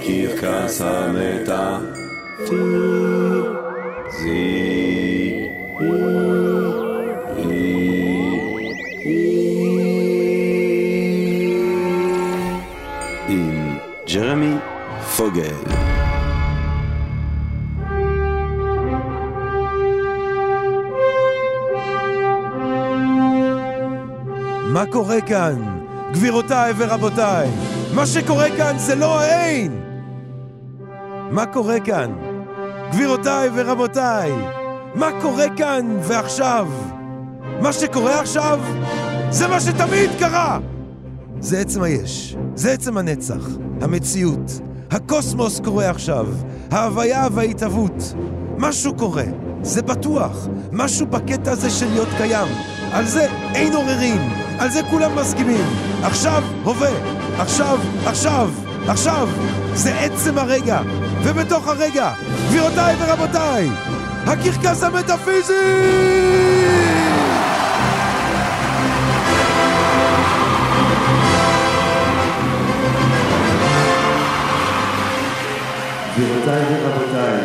הקרקס עם ג'רמי פוגל. מה קורה כאן? גבירותיי ורבותיי, מה שקורה כאן זה לא אין! מה קורה כאן? גבירותיי ורבותיי, מה קורה כאן ועכשיו? מה שקורה עכשיו זה מה שתמיד קרה! זה עצם היש, זה עצם הנצח, המציאות, הקוסמוס קורה עכשיו, ההוויה וההתהוות. משהו קורה, זה בטוח, משהו בקטע הזה של להיות קיים. על זה אין עוררין, על זה כולם מסכימים. עכשיו, הווה, עכשיו, עכשיו, עכשיו. זה עצם הרגע, ובתוך הרגע, גבירותיי ורבותיי, הקרקס המטאפיזי! גבירותיי ורבותיי,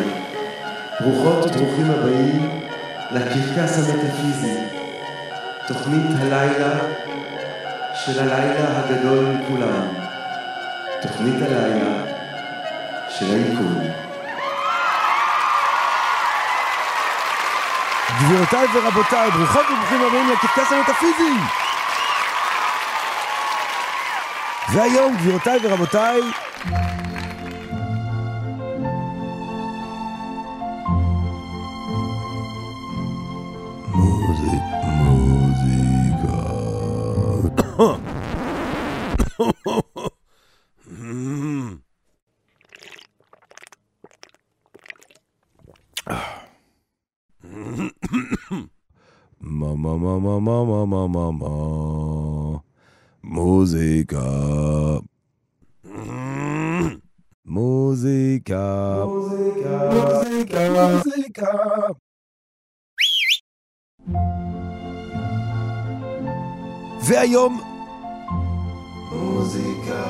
ברוכות וברוכים הבאים לקרקס המטאפיזי, תוכנית הלילה של הלילה הגדול מכולם, תוכנית הלילה של הליכוד. גבירותיי ורבותיי, ברוכות וברוכים הבאים לקרקס המטאפיזי! והיום, גבירותיי ורבותיי, מוזיק, מוזיקה. מה מה מה מה מה מה מוזיקה. מוזיקה. מוזיקה. מוזיקה. מוזיקה. והיום... מוזיקה.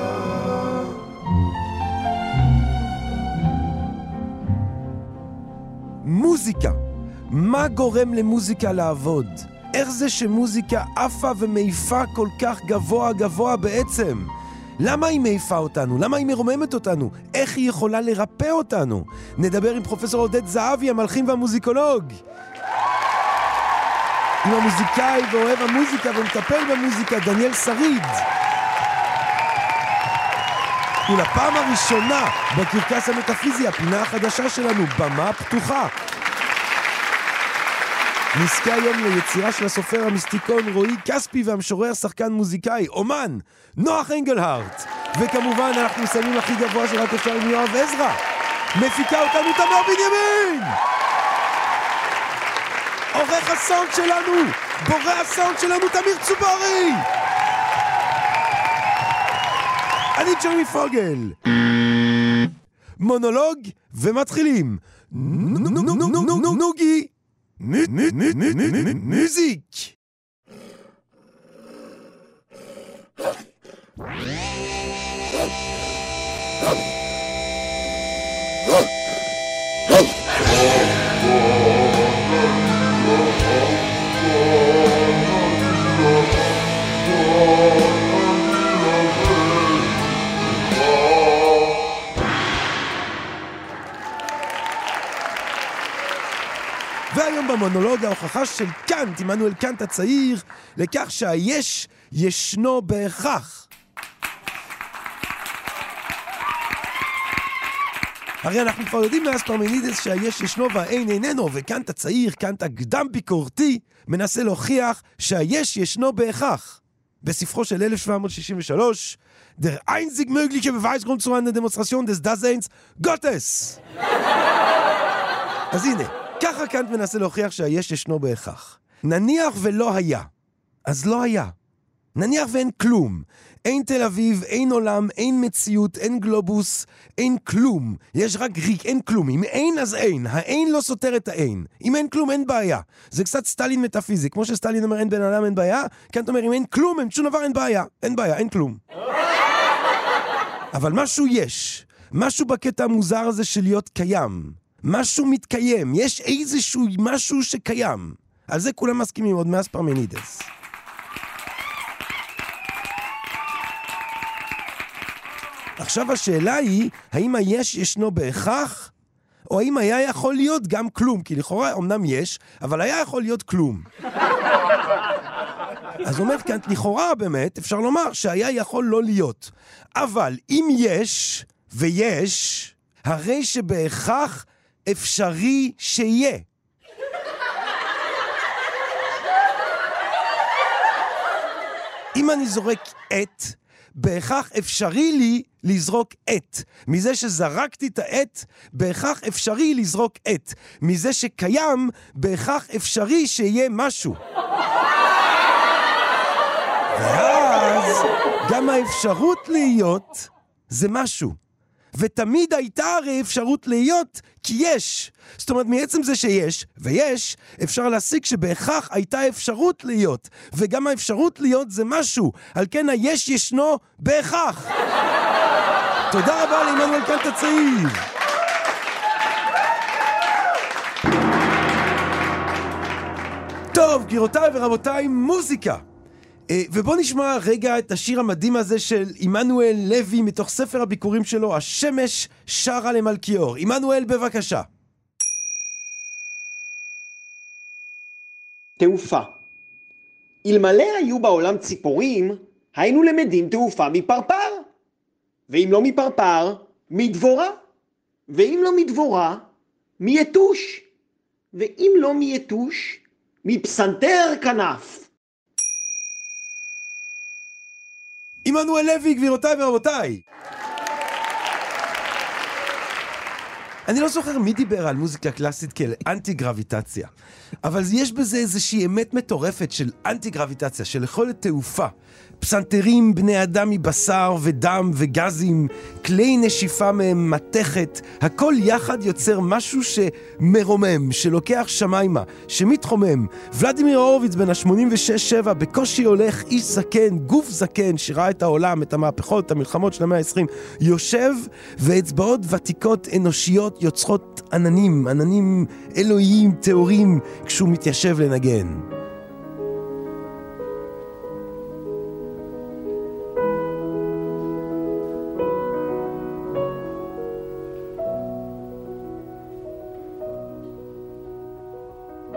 מוזיקה. מה גורם למוזיקה לעבוד? איך זה שמוזיקה עפה ומעיפה כל כך גבוה גבוה בעצם? למה היא מעיפה אותנו? למה היא מרוממת אותנו? איך היא יכולה לרפא אותנו? נדבר עם פרופסור עודד זהבי, המלחין והמוזיקולוג. עם המוזיקאי ואוהב המוזיקה ומטפל במוזיקה, דניאל שריד. ולפעם הראשונה בקרקס המטאפיזי, הפינה החדשה שלנו, במה פתוחה. נזכה היום ליצירה של הסופר המיסטיקון רועי כספי והמשורר שחקן מוזיקאי, אומן, נוח אנגלהארט. וכמובן אנחנו מסיימים הכי גבוה שרק אפשר עם יואב עזרא. מפיקה אותנו תמר בנימין! עורך הסאונד שלנו, בורא הסאונד שלנו תמיר צוברי! אני ג'רמי פוגל. מונולוג ומתחילים. נוגי Mü mü mü mü mü mü müzik. ההוכחה של קאנט, עמנואל קאנט הצעיר, לכך שהיש ישנו בהכרח. הרי אנחנו כבר יודעים מאז פרמנידס שהיש ישנו והאין איננו, וקאנט הצעיר, קאנט הקדם ביקורתי, מנסה להוכיח שהיש ישנו בהכרח. בספרו של 1763, Der einzig mögliche Beweisgrund zu einer Demonstration des Daseins Gottes. אז הנה, ככה קאנט מנסה להוכיח שהיש ישנו בהכרח. נניח ולא היה, אז לא היה. נניח ואין כלום. אין תל אביב, אין עולם, אין מציאות, אין גלובוס, אין כלום. יש רק ריק, אין כלום. אם אין, אז אין. האין לא סותר את האין. אם אין כלום, אין בעיה. זה קצת סטלין מטאפיזי. כמו שסטלין אומר אין בן אדם, אין בעיה, קאנט אומר אם אין כלום, אין שום דבר, אין בעיה. אין בעיה, אין כלום. אבל משהו יש. משהו בקטע המוזר הזה של להיות קיים. משהו מתקיים, יש איזשהו משהו שקיים. על זה כולם מסכימים עוד מאז פרמנידס. עכשיו השאלה היא, האם היש ישנו בהכרח, או האם היה יכול להיות גם כלום? כי לכאורה אמנם יש, אבל היה יכול להיות כלום. אז אומר כאן, לכאורה באמת, אפשר לומר שהיה יכול לא להיות. אבל אם יש, ויש, הרי שבהכרח אפשרי שיהיה. אם אני זורק עט, בהכרח אפשרי לי לזרוק עט. מזה שזרקתי את העט, בהכרח אפשרי לזרוק עט. מזה שקיים, בהכרח אפשרי שיהיה משהו. ואז גם האפשרות להיות זה משהו. ותמיד הייתה הרי אפשרות להיות, כי יש. זאת אומרת, מעצם זה שיש, ויש, אפשר להסיק שבהכרח הייתה אפשרות להיות. וגם האפשרות להיות זה משהו. על כן היש ישנו בהכרח. תודה רבה לעמנואל קנט הצעיר. טוב, גבירותיי ורבותיי, מוזיקה. אה, ובואו נשמע רגע את השיר המדהים הזה של עמנואל לוי מתוך ספר הביקורים שלו, השמש שרה למלכיאור. עמנואל, בבקשה. תעופה. אלמלא היו בעולם ציפורים, היינו למדים תעופה מפרפר. ואם לא מפרפר, מדבורה. ואם לא מדבורה, מיתוש. ואם לא מיתוש, מפסנתר כנף. עמנואל לוי, גבירותיי ורבותיי. אני לא זוכר מי דיבר על מוזיקה קלאסית כאל אנטי גרביטציה, אבל יש בזה איזושהי אמת מטורפת של אנטי גרביטציה, של יכולת תעופה. פסנתרים בני אדם מבשר ודם וגזים, כלי נשיפה מהם מתכת, הכל יחד יוצר משהו שמרומם, שלוקח שמיימה, שמתחומם. ולדימיר הורוביץ בן ה-86-7 בקושי הולך, איש זקן, גוף זקן, שראה את העולם, את המהפכות, את המלחמות של המאה ה-20, יושב, ואצבעות ותיקות אנושיות יוצרות עננים, עננים אלוהיים, טהורים, כשהוא מתיישב לנגן.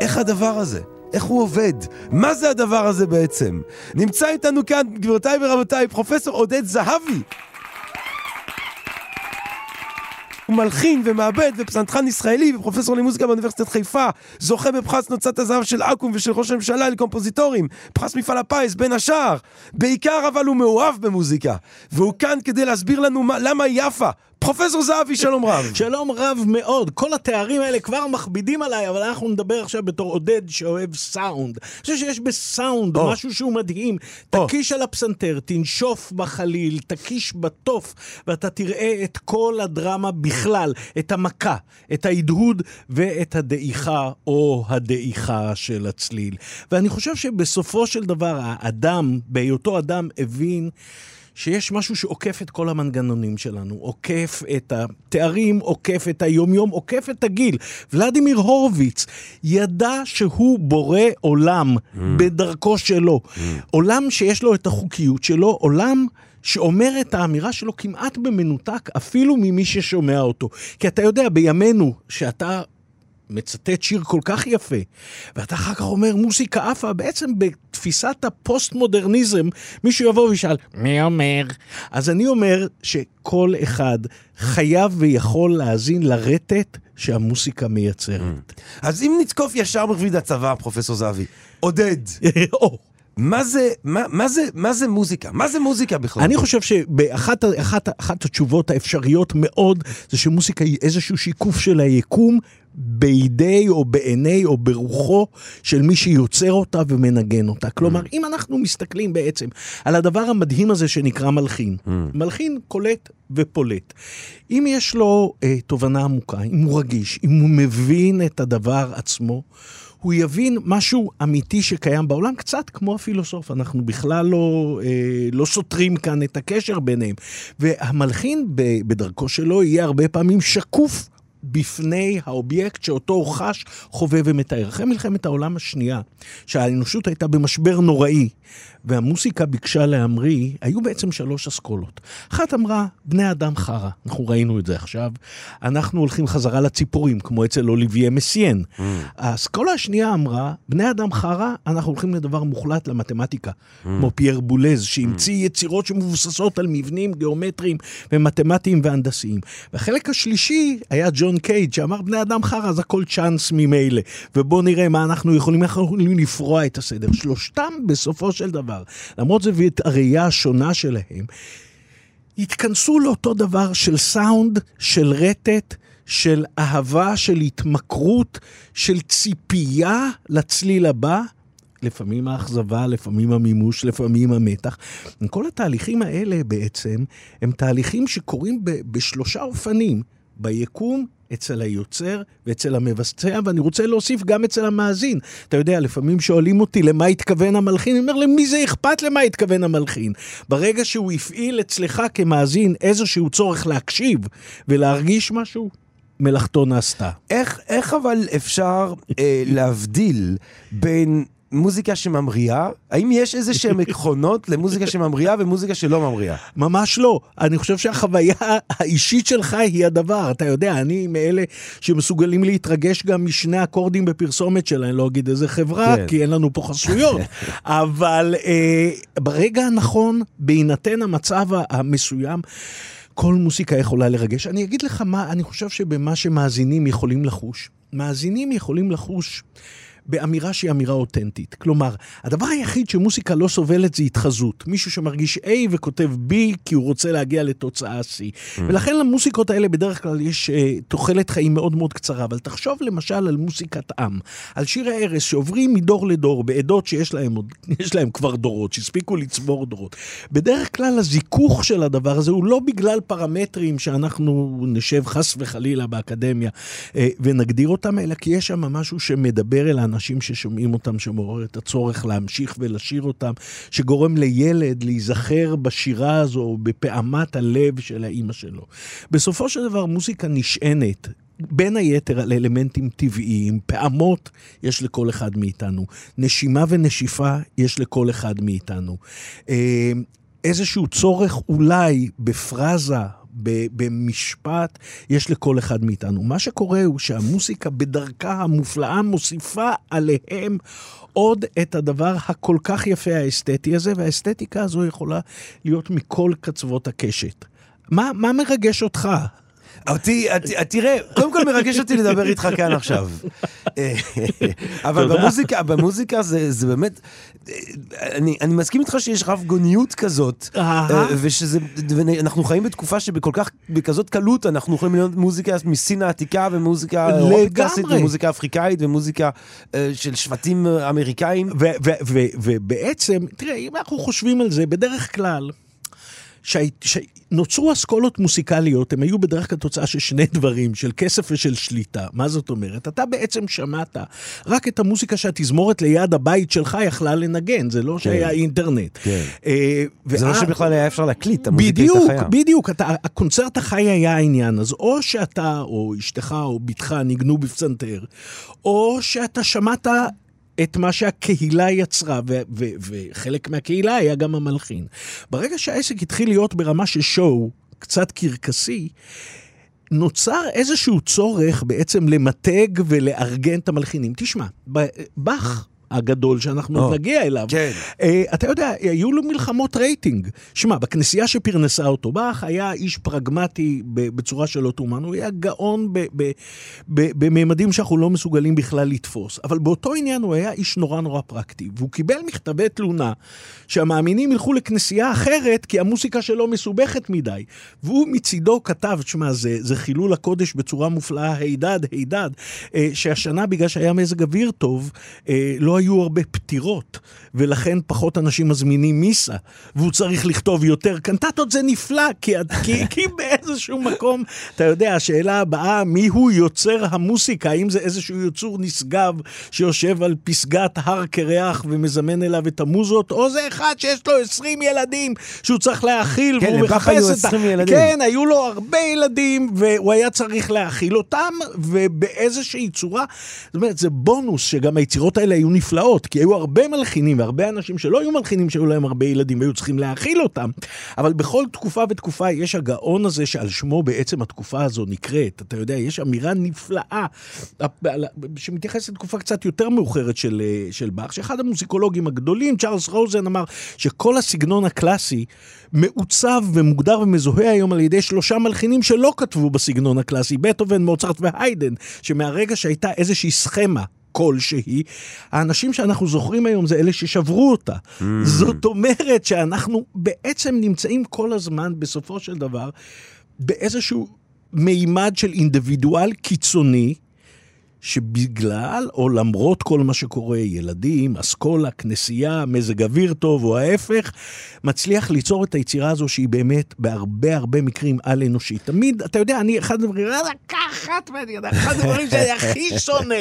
איך הדבר הזה? איך הוא עובד? מה זה הדבר הזה בעצם? נמצא איתנו כאן, גבירותיי ורבותיי, פרופסור עודד זהבי. הוא מלחין ומעבד ופסנתרן ישראלי ופרופסור למוזיקה באוניברסיטת חיפה, זוכה בפרס נוצת הזהב של אקו"ם ושל ראש הממשלה לקומפוזיטורים, פרס מפעל הפיס בין השאר. בעיקר אבל הוא מאוהב במוזיקה, והוא כאן כדי להסביר לנו מה, למה יפה. פרופסור זהבי, שלום רב. שלום רב מאוד. כל התארים האלה כבר מכבידים עליי, אבל אנחנו נדבר עכשיו בתור עודד שאוהב סאונד. אני חושב שיש בסאונד או. משהו שהוא מדהים. או. תקיש על הפסנתר, תנשוף בחליל, תקיש בתוף, ואתה תראה את כל הדרמה בכלל, את המכה, את ההדהוד ואת הדעיכה או הדעיכה של הצליל. ואני חושב שבסופו של דבר האדם, בהיותו אדם, הבין שיש משהו שעוקף את כל המנגנונים שלנו, עוקף את התארים, עוקף את היומיום, עוקף את הגיל. ולדימיר הורוביץ ידע שהוא בורא עולם mm. בדרכו שלו. Mm. עולם שיש לו את החוקיות שלו, עולם... שאומר את האמירה שלו כמעט במנותק אפילו ממי ששומע אותו. כי אתה יודע, בימינו, שאתה מצטט שיר כל כך יפה, ואתה אחר כך אומר מוזיקה עפה, בעצם בתפיסת הפוסט-מודרניזם, מישהו יבוא וישאל, מי אומר? אז אני אומר שכל אחד חייב ויכול להאזין לרטט שהמוסיקה מייצרת. אז אם נתקוף ישר בכביד הצבא, פרופסור זהבי, עודד, מה זה, מה, מה זה, מה זה מוזיקה? מה זה מוזיקה בכלל? אני חושב שבאחת אחת, אחת התשובות האפשריות מאוד, זה שמוסיקה היא איזשהו שיקוף של היקום בידי או בעיני או ברוחו של מי שיוצר אותה ומנגן אותה. כלומר, אם אנחנו מסתכלים בעצם על הדבר המדהים הזה שנקרא מלחין, מלחין קולט ופולט. אם יש לו אה, תובנה עמוקה, אם הוא רגיש, אם הוא מבין את הדבר עצמו, הוא יבין משהו אמיתי שקיים בעולם, קצת כמו הפילוסוף, אנחנו בכלל לא, אה, לא סותרים כאן את הקשר ביניהם. והמלחין ב- בדרכו שלו יהיה הרבה פעמים שקוף. בפני האובייקט שאותו הוא חש, חווה ומתאר. אחרי מלחמת העולם השנייה, שהאנושות הייתה במשבר נוראי, והמוסיקה ביקשה להמריא, היו בעצם שלוש אסכולות. אחת אמרה, בני אדם חרא, אנחנו ראינו את זה עכשיו, אנחנו הולכים חזרה לציפורים, כמו אצל אוליבייה מסיאן. Mm. האסכולה השנייה אמרה, בני אדם חרא, אנחנו הולכים לדבר מוחלט למתמטיקה, mm. כמו פייר בולז, שהמציא mm. יצירות שמבוססות על מבנים גיאומטריים ומתמטיים והנדסיים. והחלק השלישי היה ג'ון קייג', שאמר, בני אדם חרא, אז הכל chance ממילא, ובואו נראה מה אנחנו יכולים, אנחנו יכולים לפרוע את הסדר. שלושתם, בסופו של דבר, למרות זה ואת הראייה השונה שלהם, התכנסו לאותו דבר של סאונד, של רטט, של אהבה, של התמכרות, של ציפייה לצליל הבא. לפעמים האכזבה, לפעמים המימוש, לפעמים המתח. כל התהליכים האלה בעצם הם תהליכים שקורים ב- בשלושה אופנים, ביקום, אצל היוצר ואצל המבצע, ואני רוצה להוסיף גם אצל המאזין. אתה יודע, לפעמים שואלים אותי למה התכוון המלחין, אני אומר, למי זה אכפת למה התכוון המלחין? ברגע שהוא הפעיל אצלך כמאזין איזשהו צורך להקשיב ולהרגיש משהו, מלאכתו נעשתה. איך, איך אבל אפשר אה, להבדיל בין מוזיקה שממריאה? האם יש איזה שהם עקרונות למוזיקה שממריאה ומוזיקה שלא ממריאה? ממש לא. אני חושב שהחוויה האישית שלך היא הדבר. אתה יודע, אני מאלה שמסוגלים להתרגש גם משני אקורדים בפרסומת שלה, אני לא אגיד איזה חברה, כן. כי אין לנו פה חסויות. אבל אה, ברגע הנכון, בהינתן המצב המסוים, כל מוסיקה יכולה לרגש. אני אגיד לך מה, אני חושב שבמה שמאזינים יכולים לחוש. מאזינים יכולים לחוש באמירה שהיא אמירה אותנטית. כלומר, הדבר היחיד שמוסיקה לא סובלת זה התחזות. מישהו שמרגיש A וכותב B כי הוא רוצה להגיע לתוצאה C. ולכן למוסיקות האלה בדרך כלל יש uh, תוחלת חיים מאוד מאוד קצרה. אבל תחשוב למשל על מוסיקת עם, על שירי ערש שעוברים מדור לדור בעדות שיש להם, עוד- יש להם כבר דורות, שהספיקו לצבור דורות. בדרך כלל הזיכוך של הדבר הזה הוא לא בגלל פרמטרים שאנחנו נשב חס וחלילה באקדמיה אה, ונגדיר אותם, אלא כי יש שם משהו שמדבר אל האנשים ששומעים אותם, שמעורר את הצורך להמשיך ולשיר אותם, שגורם לילד להיזכר בשירה הזו, בפעמת הלב של האימא שלו. בסופו של דבר מוזיקה נשענת. בין היתר על אלמנטים טבעיים, פעמות יש לכל אחד מאיתנו, נשימה ונשיפה יש לכל אחד מאיתנו. אה, איזשהו צורך אולי בפרזה, במשפט, יש לכל אחד מאיתנו. מה שקורה הוא שהמוסיקה בדרכה המופלאה מוסיפה עליהם עוד את הדבר הכל כך יפה האסתטי הזה, והאסתטיקה הזו יכולה להיות מכל קצוות הקשת. מה, מה מרגש אותך? אותי, תראה, קודם כל מרגש אותי לדבר איתך כאן עכשיו. אה, אבל. במוזיקה, במוזיקה זה, זה באמת, אה, אני, אני מסכים איתך שיש רב גוניות כזאת. אה, ואנחנו חיים בתקופה שבכל כך, בכזאת קלות, אנחנו יכולים לראות מוזיקה מסין העתיקה, ומוזיקה לגמרי. ומוזיקה אפריקאית, ומוזיקה של שבטים אמריקאים. ובעצם, תראה, אם אנחנו חושבים על זה, בדרך כלל, כשנוצרו אסכולות מוסיקליות, הם היו בדרך כלל תוצאה של שני דברים, של כסף ושל שליטה. מה זאת אומרת? אתה בעצם שמעת רק את המוזיקה שהתזמורת ליד הבית שלך יכלה לנגן, זה לא שהיה אינטרנט. כן. אה, זה לא ואז- שבכלל היה אפשר להקליט, המוזיקה בדיוק, הייתה חיה. בדיוק, אתה, הקונצרט החי היה העניין, אז או שאתה, או אשתך, או בתך ניגנו בפסנתר, או שאתה שמעת את מה שהקהילה יצרה, וחלק מהקהילה היה גם המלחין. ברגע שהעסק התחיל להיות ברמה של שואו, קצת קרקסי, נוצר איזשהו צורך בעצם למתג ולארגן את המלחינים. תשמע, באך הגדול שאנחנו עוד נגיע אליו, כן. אה, אתה יודע, היו לו מלחמות רייטינג. שמע, בכנסייה שפרנסה אותו, באך היה איש פרגמטי בצורה שלא תאומן, הוא היה גאון בממדים שאנחנו לא מסוגלים בכלל לתפוס. אבל באותו עניין הוא היה איש נורא נורא פרקטי, והוא קיבל מכתבי תלונה שהמאמינים ילכו לכנסייה אחרת כי המוסיקה שלו מסובכת מדי. והוא מצידו כתב, תשמע, זה, זה חילול הקודש בצורה מופלאה, הידד, הידד, אה, שהשנה בגלל שהיה מזג אוויר טוב, אה, לא היו הרבה פטירות, ולכן פחות אנשים מזמינים מיסה, והוא צריך לכתוב יותר קנטטות, זה נפלא, כי, כי, כי באיזשהו מקום, אתה יודע, השאלה הבאה, מי הוא יוצר המוסיקה? האם זה איזשהו יצור נשגב שיושב על פסגת הר קרח ומזמן אליו את המוזות, או זה אחד שיש לו 20 ילדים שהוא צריך להאכיל, כן, והוא מחפש היו את 20 ילדים. כן, היו לו הרבה ילדים, והוא היה צריך להאכיל אותם, ובאיזושהי צורה, זאת אומרת, זה בונוס שגם היצירות האלה היו נפלאות, כי היו הרבה מלחינים, והרבה אנשים שלא היו מלחינים שהיו להם הרבה ילדים, והיו צריכים להאכיל אותם. אבל בכל תקופה ותקופה יש הגאון הזה שעל שמו בעצם התקופה הזו נקראת. אתה יודע, יש אמירה נפלאה, שמתייחסת לתקופה קצת יותר מאוחרת של, אה, של באך, שאחד המוזיקולוגים הגדולים, צ'ארלס רוזן, אמר שכל הסגנון הקלאסי מעוצב ומוגדר ומזוהה היום על ידי שלושה מלחינים שלא כתבו בסגנון הקלאסי, בטהובן, מוצרט והיידן, שמהרגע שהייתה איזושהי סכמה כלשהי, האנשים שאנחנו זוכרים היום זה אלה ששברו אותה. Mm. זאת אומרת שאנחנו בעצם נמצאים כל הזמן, בסופו של דבר, באיזשהו מימד של אינדיבידואל קיצוני, שבגלל או למרות כל מה שקורה, ילדים, אסכולה, כנסייה, מזג אוויר טוב או ההפך, מצליח ליצור את היצירה הזו שהיא באמת בהרבה הרבה מקרים על-אנושית. תמיד, אתה יודע, אני, אחד הדברים, "אה, לקחת ממני, אחד הדברים שאני הכי שונא,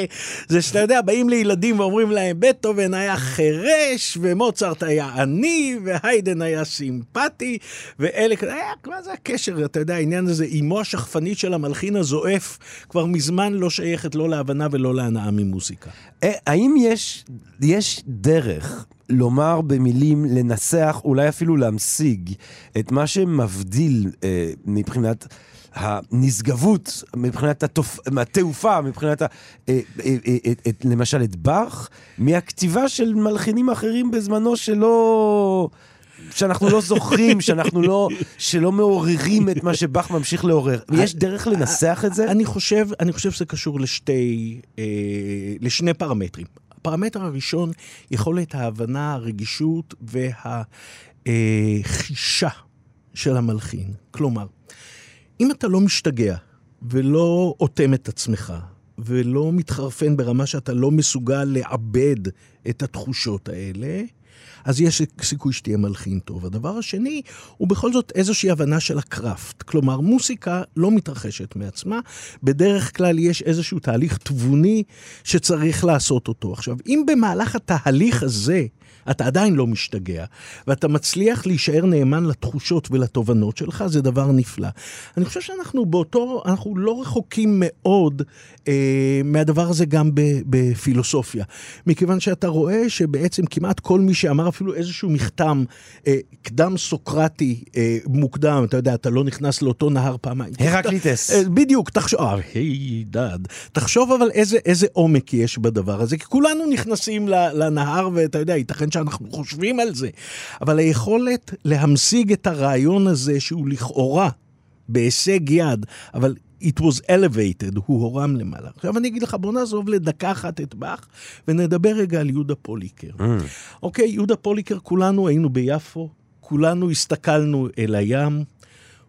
זה שאתה יודע, באים לילדים ואומרים להם, בטהובן היה חירש, ומוצרט היה עני, והיידן היה סימפטי, ואלה, כזה, אה, מה זה הקשר, אתה יודע, העניין הזה, אמו השכפנית של המלחין הזועף, כבר מזמן לא שייכת לא להבנה ולא להנאה ממוזיקה. אה, האם יש, יש דרך לומר במילים, לנסח, אולי אפילו להמשיג, את מה שמבדיל אה, מבחינת הנשגבות, מבחינת התופ... התעופה, מבחינת, ה... אה, אה, את, למשל, את באך, מהכתיבה של מלחינים אחרים בזמנו שלא... שאנחנו לא זוכרים, שאנחנו לא, שלא מעוררים את מה שבאך ממשיך לעורר. יש דרך לנסח את זה? אני חושב, אני חושב שזה קשור לשתי, אה, לשני פרמטרים. הפרמטר הראשון, יכולת ההבנה, הרגישות והחישה של המלחין. כלומר, אם אתה לא משתגע ולא אוטם את עצמך, ולא מתחרפן ברמה שאתה לא מסוגל לעבד את התחושות האלה, אז יש סיכוי שתהיה מלחין טוב. הדבר השני הוא בכל זאת איזושהי הבנה של הקראפט. כלומר, מוסיקה לא מתרחשת מעצמה, בדרך כלל יש איזשהו תהליך תבוני שצריך לעשות אותו. עכשיו, אם במהלך התהליך הזה אתה עדיין לא משתגע, ואתה מצליח להישאר נאמן לתחושות ולתובנות שלך, זה דבר נפלא. אני חושב שאנחנו באותו, אנחנו לא רחוקים מאוד אה, מהדבר הזה גם בפילוסופיה. מכיוון שאתה רואה שבעצם כמעט כל מי שאמר אפילו איזשהו מכתם אה, קדם סוקרטי אה, מוקדם, אתה יודע, אתה לא נכנס לאותו נהר פעמיים. הרקליטס. אה, בדיוק, תחשוב, אה, היי דד. תחשוב אבל איזה, איזה עומק יש בדבר הזה, כי כולנו נכנסים לנהר, ואתה יודע, ייתכן שאנחנו חושבים על זה, אבל היכולת להמשיג את הרעיון הזה, שהוא לכאורה בהישג יד, אבל it was elevated, הוא הורם למעלה. עכשיו אני אגיד לך, בוא נעזוב לדקה אחת את באך, ונדבר רגע על יהודה פוליקר. אוקיי, יהודה פוליקר, כולנו היינו ביפו, כולנו הסתכלנו אל הים.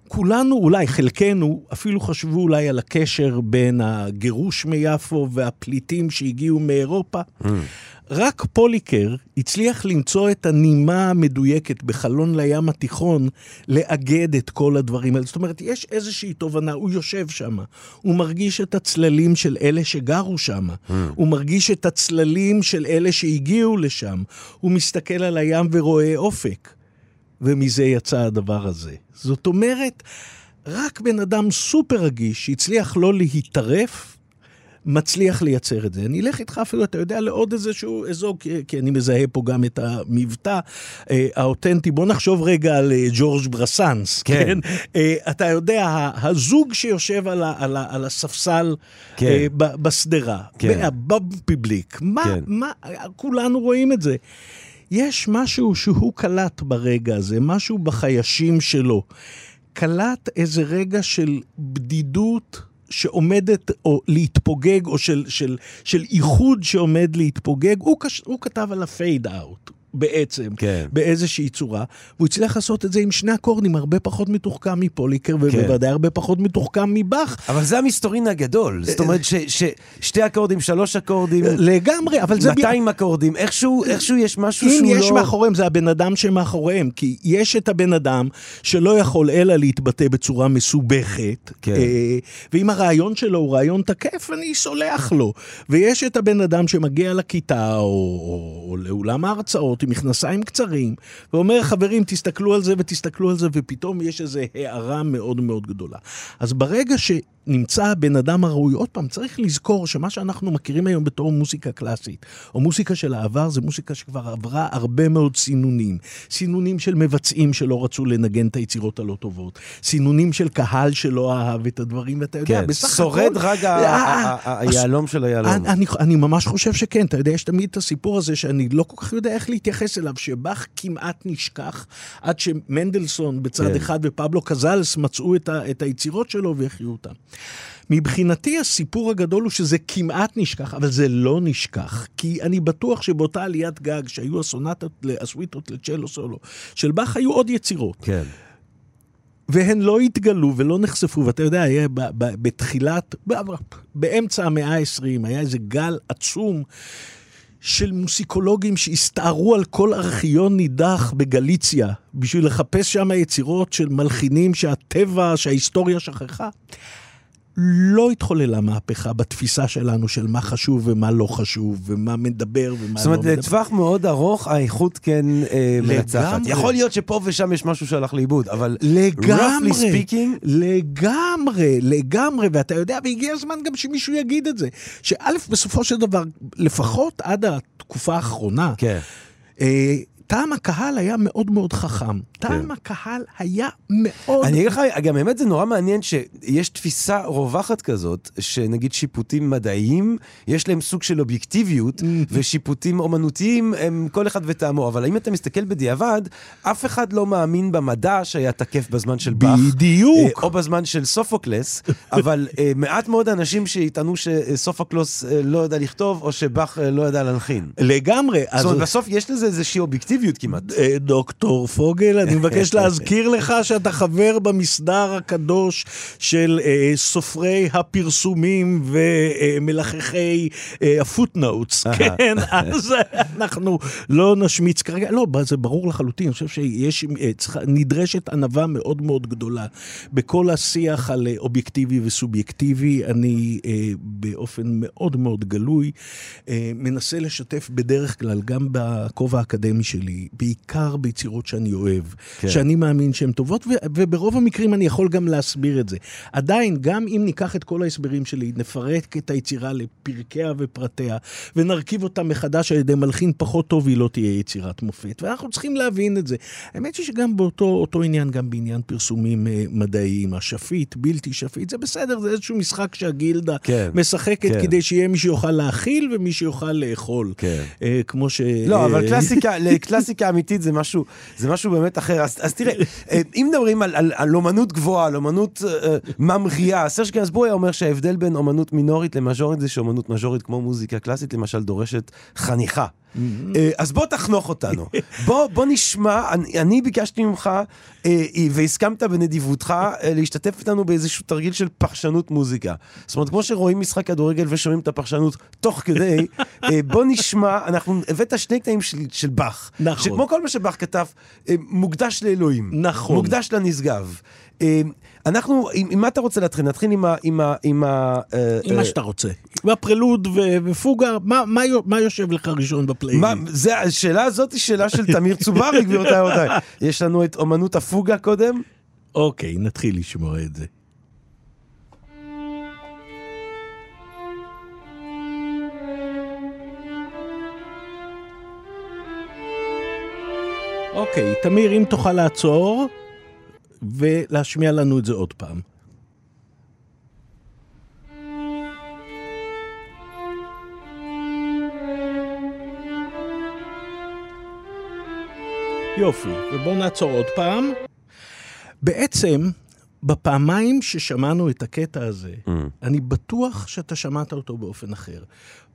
כולנו, אולי חלקנו, אפילו חשבו אולי על הקשר בין הגירוש מיפו והפליטים שהגיעו מאירופה. רק פוליקר הצליח למצוא את הנימה המדויקת בחלון לים התיכון לאגד את כל הדברים האלה. זאת אומרת, יש איזושהי תובנה, הוא יושב שם, הוא מרגיש את הצללים של אלה שגרו שם, הוא מרגיש את הצללים של אלה שהגיעו לשם, הוא מסתכל על הים ורואה אופק. ומזה יצא הדבר הזה. זאת אומרת, רק בן אדם סופר רגיש שהצליח לא להיטרף, מצליח לייצר את זה. אני אלך איתך אפילו, אתה יודע, לעוד איזשהו אזור, כי, כי אני מזהה פה גם את המבטא אה, האותנטי. בוא נחשוב רגע על אה, ג'ורג' ברסנס, כן. כן? אה, אתה יודע, הזוג שיושב על, ה, על, ה, על הספסל כן. אה, ב- בשדרה, כן. בפיבליק, מה, כן. מה, כולנו רואים את זה. יש משהו שהוא קלט ברגע הזה, משהו בחיישים שלו. קלט איזה רגע של בדידות שעומדת או להתפוגג, או של, של, של איחוד שעומד להתפוגג. הוא, כש, הוא כתב על הפייד אאוט. בעצם, כן. באיזושהי צורה, והוא הצליח לעשות את זה עם שני אקורדים, הרבה פחות מתוחכם מפוליקר, ובוודאי הרבה פחות מתוחכם מבאך. אבל זה המסתורין הגדול, זאת אומרת ש- ששתי אקורדים, שלוש אקורדים, לגמרי, אבל זה... 200 אקורדים, איכשהו איכשהו יש משהו אם שהוא לא... יש מאחוריהם, זה הבן אדם שמאחוריהם, כי יש את הבן אדם שלא יכול אלא להתבטא בצורה מסובכת, כן. אה, ואם הרעיון שלו הוא רעיון תקף, אני סולח לו. ויש את הבן אדם שמגיע לכיתה או, או, או לאולם ההרצאות עם מכנסיים קצרים, ואומר, חברים, תסתכלו על זה ותסתכלו על זה, ופתאום יש איזו הערה מאוד מאוד גדולה. אז ברגע שנמצא הבן אדם הראוי, עוד פעם, צריך לזכור שמה שאנחנו מכירים היום בתור מוזיקה קלאסית, או מוזיקה של העבר, זה מוזיקה שכבר עברה הרבה מאוד סינונים. סינונים של מבצעים שלא רצו לנגן את היצירות הלא טובות, סינונים של קהל שלא אהב את הדברים, ואתה יודע, כן, בסך שורד הכל... רק ה- אה, היהלום של היהלום. אני, אני, אני ממש חושב שכן, אתה יודע, יש תמיד את הסיפור הזה שאני לא כל כך יודע איך להתייחס אליו, שבאך כמעט נשכח, עד שמנדלסון בצד כן. אחד ופבלו קזלס מצאו את, ה, את היצירות שלו והחיו אותן. מבחינתי הסיפור הגדול הוא שזה כמעט נשכח, אבל זה לא נשכח. כי אני בטוח שבאותה עליית גג שהיו הסונטות, הסוויטות לצ'לו סולו, של באך היו עוד יצירות. כן. והן לא התגלו ולא נחשפו, ואתה יודע, היה ב- ב- בתחילת, באמצע המאה ה-20, היה איזה גל עצום של מוסיקולוגים שהסתערו על כל ארכיון נידח בגליציה, בשביל לחפש שם יצירות של מלחינים שהטבע, שההיסטוריה שכחה. לא התחוללה מהפכה בתפיסה שלנו של מה חשוב ומה לא חשוב, ומה מדבר ומה זאת לא אומרת, מדבר. לטווח מאוד ארוך האיכות כן אה, מנצחת. יכול להיות שפה ושם יש משהו שהלך לאיבוד, אבל לגמרי, roughly speaking, לגמרי, לגמרי, ואתה יודע, והגיע הזמן גם שמישהו יגיד את זה, שא', בסופו של דבר, לפחות עד התקופה האחרונה, כן. טעם הקהל היה מאוד מאוד חכם. טעם הקהל היה מאוד... אני אגיד לך, גם באמת זה נורא מעניין שיש תפיסה רווחת כזאת, שנגיד שיפוטים מדעיים, יש להם סוג של אובייקטיביות, ושיפוטים אומנותיים הם כל אחד וטעמו, אבל אם אתה מסתכל בדיעבד, אף אחד לא מאמין במדע שהיה תקף בזמן של באך. בדיוק. אה, או בזמן של סופוקלס, אבל אה, מעט מאוד אנשים שיטענו שסופוקלוס אה, לא יודע לכתוב, או שבאך לא ידע להנחין. לגמרי. זאת אומרת, בסוף יש לזה איזושהי אובייקטיביות כמעט. אה, דוקטור פוגל, אני מבקש להזכיר לך שאתה חבר במסדר הקדוש של אה, סופרי הפרסומים ומלחכי אה, הפוטנוטס, כן? אז אנחנו לא נשמיץ כרגע, לא, זה ברור לחלוטין, אני חושב שיש, נדרשת ענווה מאוד מאוד גדולה בכל השיח על אובייקטיבי וסובייקטיבי. אני באופן מאוד מאוד גלוי מנסה לשתף בדרך כלל, גם בכובע האקדמי שלי, בעיקר ביצירות שאני אוהב, כן. שאני מאמין שהן טובות, ו- וברוב המקרים אני יכול גם להסביר את זה. עדיין, גם אם ניקח את כל ההסברים שלי, נפרק את היצירה לפרקיה ופרטיה, ונרכיב אותה מחדש על ידי מלחין פחות טוב, היא לא תהיה יצירת מופת. ואנחנו צריכים להבין את זה. האמת היא שגם באותו אותו עניין, גם בעניין פרסומים אה, מדעיים, השפיט, בלתי שפיט, זה בסדר, זה איזשהו משחק שהגילדה כן, משחקת כן. כדי שיהיה מי שיוכל להכיל ומי שיוכל לאכול. כן. אה, כמו ש... לא, אבל קלאסיקה, קלאסיקה אמיתית זה משהו, זה משהו באמת אחר. אז, אז תראה, אה, אם מדברים על, על, על אומנות גבוהה, על אומנות אה, ממריאה, סרש גנסבורי היה אומר שההבדל בין אומנות מינורית למז'ורית זה שאומנות מז'ורית כמו מוזיקה קלאסית למשל דורשת חניכה. אה, אז בוא תחנוך אותנו. בוא, בוא נשמע, אני, אני ביקשתי ממך, אה, והסכמת בנדיבותך, אה, להשתתף איתנו באיזשהו תרגיל של פרשנות מוזיקה. זאת אומרת, כמו שרואים משחק כדורגל ושומעים את הפרשנות תוך כדי, אה, בוא נשמע, אנחנו הבאת שני קטעים של, של באך. נכון. שכמו כל מה שבאך כתב, אה, מוקדש לאלוהים. נכון. מוקדש לנשגב. אה, אנחנו, עם, עם מה אתה רוצה להתחיל? נתחיל עם ה... עם ה... עם ה... אה, עם מה אה, שאתה רוצה. והפרלוד ו- ופוגה, מה, מה, יו- מה יושב לך ראשון בפלייליסט? זה, השאלה הזאת היא שאלה של תמיר צוברי, גבירותיי ורבותיי. יש לנו את אומנות הפוגה קודם. אוקיי, נתחיל לשמוע את זה. אוקיי, תמיר, אם תוכל לעצור ולהשמיע לנו את זה עוד פעם. יופי, ובואו נעצור עוד פעם. בעצם, בפעמיים ששמענו את הקטע הזה, Mm. אני בטוח שאתה שמעת אותו באופן אחר.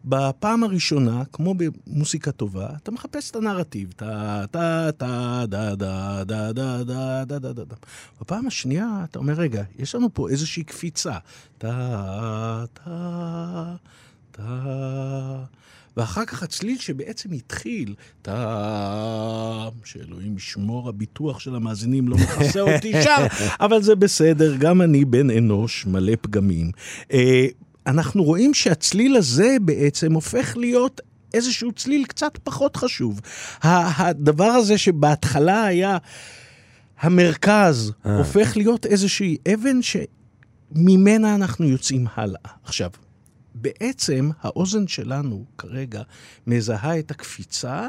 בפעם הראשונה, כמו במוסיקה טובה, אתה מחפש את הנרטיב. טה, טה, טה, דה, דה, דה, דה, דה, דה, דה, דה, דה. בפעם השנייה, אתה אומר, רגע, יש לנו פה איזושהי קפיצה. טה, טה, טה. ואחר כך הצליל שבעצם התחיל, טה, שאלוהים ישמור, הביטוח של המאזינים לא מכסה אותי שם, אבל זה בסדר, גם אני בן אנוש מלא פגמים. אה, אנחנו רואים שהצליל הזה בעצם הופך להיות איזשהו צליל קצת פחות חשוב. הדבר הזה שבהתחלה היה המרכז, אה. הופך להיות איזושהי אבן שממנה אנחנו יוצאים הלאה. עכשיו, בעצם האוזן שלנו כרגע מזהה את הקפיצה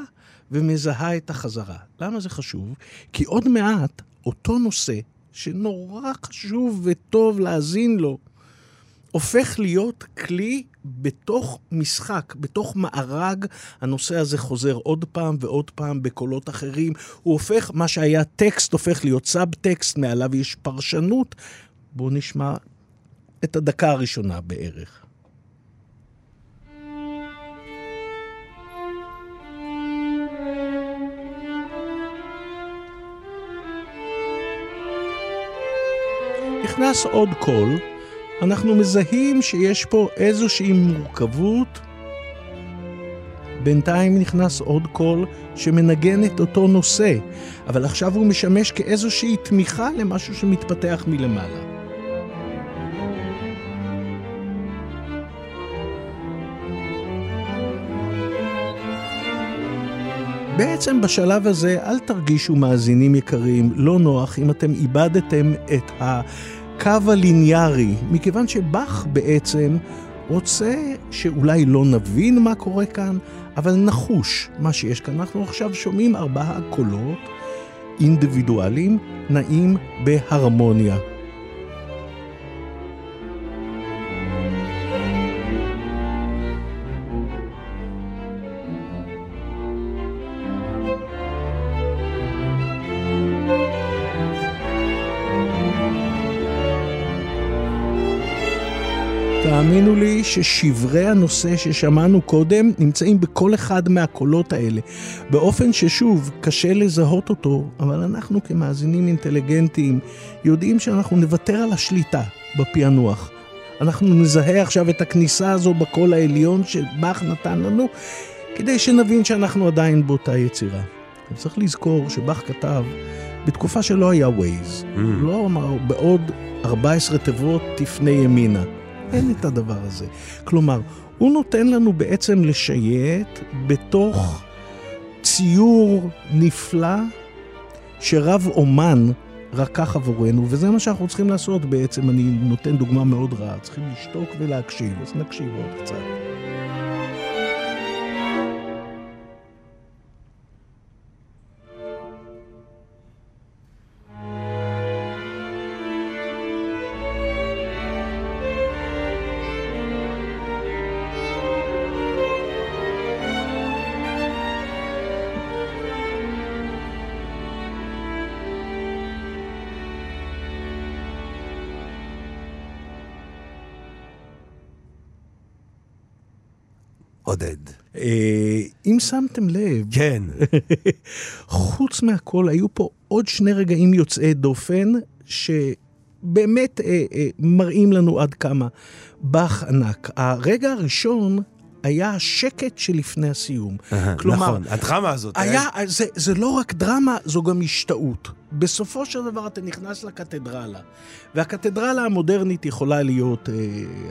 ומזהה את החזרה. למה זה חשוב? כי עוד מעט אותו נושא, שנורא חשוב וטוב להאזין לו, הופך להיות כלי בתוך משחק, בתוך מארג. הנושא הזה חוזר עוד פעם ועוד פעם בקולות אחרים. הוא הופך, מה שהיה טקסט הופך להיות sub-text, מעליו יש פרשנות. בואו נשמע את הדקה הראשונה בערך. נכנס עוד קול, אנחנו מזהים שיש פה איזושהי מורכבות. בינתיים נכנס עוד קול שמנגן את אותו נושא, אבל עכשיו הוא משמש כאיזושהי תמיכה למשהו שמתפתח מלמעלה. בעצם בשלב הזה אל תרגישו מאזינים יקרים, לא נוח אם אתם איבדתם את הקו הליניארי, מכיוון שבאך בעצם רוצה שאולי לא נבין מה קורה כאן, אבל נחוש מה שיש כאן. אנחנו עכשיו שומעים ארבעה קולות אינדיבידואליים נעים בהרמוניה. ששברי הנושא ששמענו קודם נמצאים בכל אחד מהקולות האלה, באופן ששוב, קשה לזהות אותו, אבל אנחנו כמאזינים אינטליגנטיים יודעים שאנחנו נוותר על השליטה בפענוח. אנחנו נזהה עכשיו את הכניסה הזו בקול העליון שבאך נתן לנו, כדי שנבין שאנחנו עדיין באותה יצירה. צריך לזכור שבאך כתב בתקופה שלא היה ווייז. Mm. לא אמר, בעוד 14 תיבות תפנה ימינה. אין את הדבר הזה. כלומר, הוא נותן לנו בעצם לשייט בתוך ציור נפלא שרב אומן רקח עבורנו, וזה מה שאנחנו צריכים לעשות בעצם. אני נותן דוגמה מאוד רעה, צריכים לשתוק ולהקשיב, אז נקשיב עוד קצת. עודד. אה, אם שמתם לב, כן. חוץ מהכל, היו פה עוד שני רגעים יוצאי דופן, שבאמת אה, אה, מראים לנו עד כמה באך ענק. הרגע הראשון היה השקט שלפני הסיום. כלומר, נכון, הדרמה הזאת. היה, זה, זה לא רק דרמה, זו גם השתאות. בסופו של דבר אתה נכנס לקתדרלה, והקתדרלה המודרנית יכולה להיות אה,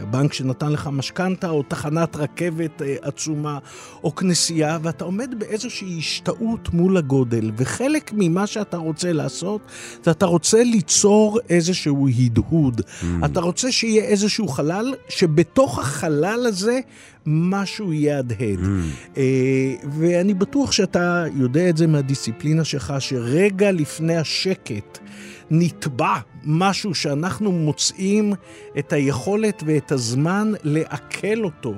הבנק שנתן לך משכנתה, או תחנת רכבת אה, עצומה, או כנסייה, ואתה עומד באיזושהי השתאות מול הגודל, וחלק ממה שאתה רוצה לעשות, זה אתה רוצה ליצור איזשהו הדהוד. Mm. אתה רוצה שיהיה איזשהו חלל, שבתוך החלל הזה משהו יהדהד. Mm. אה, ואני בטוח שאתה יודע את זה מהדיסציפלינה שלך, שרגע לפני השקט נטבע משהו שאנחנו מוצאים את היכולת ואת הזמן לעכל אותו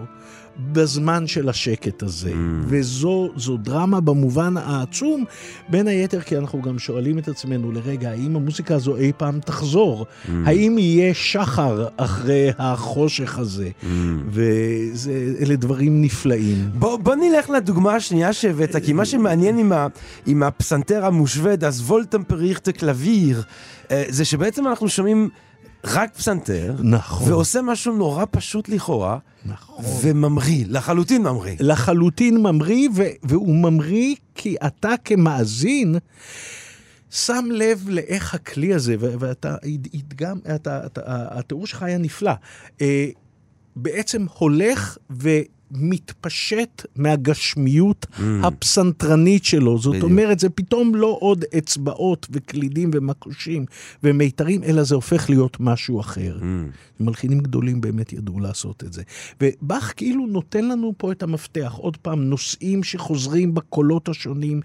בזמן של השקט הזה. Mm. וזו זו דרמה במובן העצום, בין היתר כי אנחנו גם שואלים את עצמנו לרגע, האם המוזיקה הזו אי פעם תחזור? Mm. האם יהיה שחר אחרי החושך הזה? Mm. ואלה דברים נפלאים. בוא, בוא נלך לדוגמה השנייה שהבאת, כי מה שמעניין עם, ה, עם הפסנתר המושווה, das וולטמפריכטה קלביר, זה שבעצם אנחנו שומעים רק פסנתר, נכון. ועושה משהו נורא פשוט לכאורה, נכון. וממריא, לחלוטין ממריא. לחלוטין ממריא, ו- והוא ממריא כי אתה כמאזין שם לב לאיך הכלי הזה, ואתה, גם, אתה, אתה, התיאור שלך היה נפלא, אה, בעצם הולך ו... מתפשט מהגשמיות mm. הפסנתרנית שלו. זאת בדיוק. אומרת, זה פתאום לא עוד אצבעות וקלידים ומקושים ומיתרים, אלא זה הופך להיות משהו אחר. Mm. מלחינים גדולים באמת ידעו לעשות את זה. ובאך כאילו נותן לנו פה את המפתח. עוד פעם, נושאים שחוזרים בקולות השונים.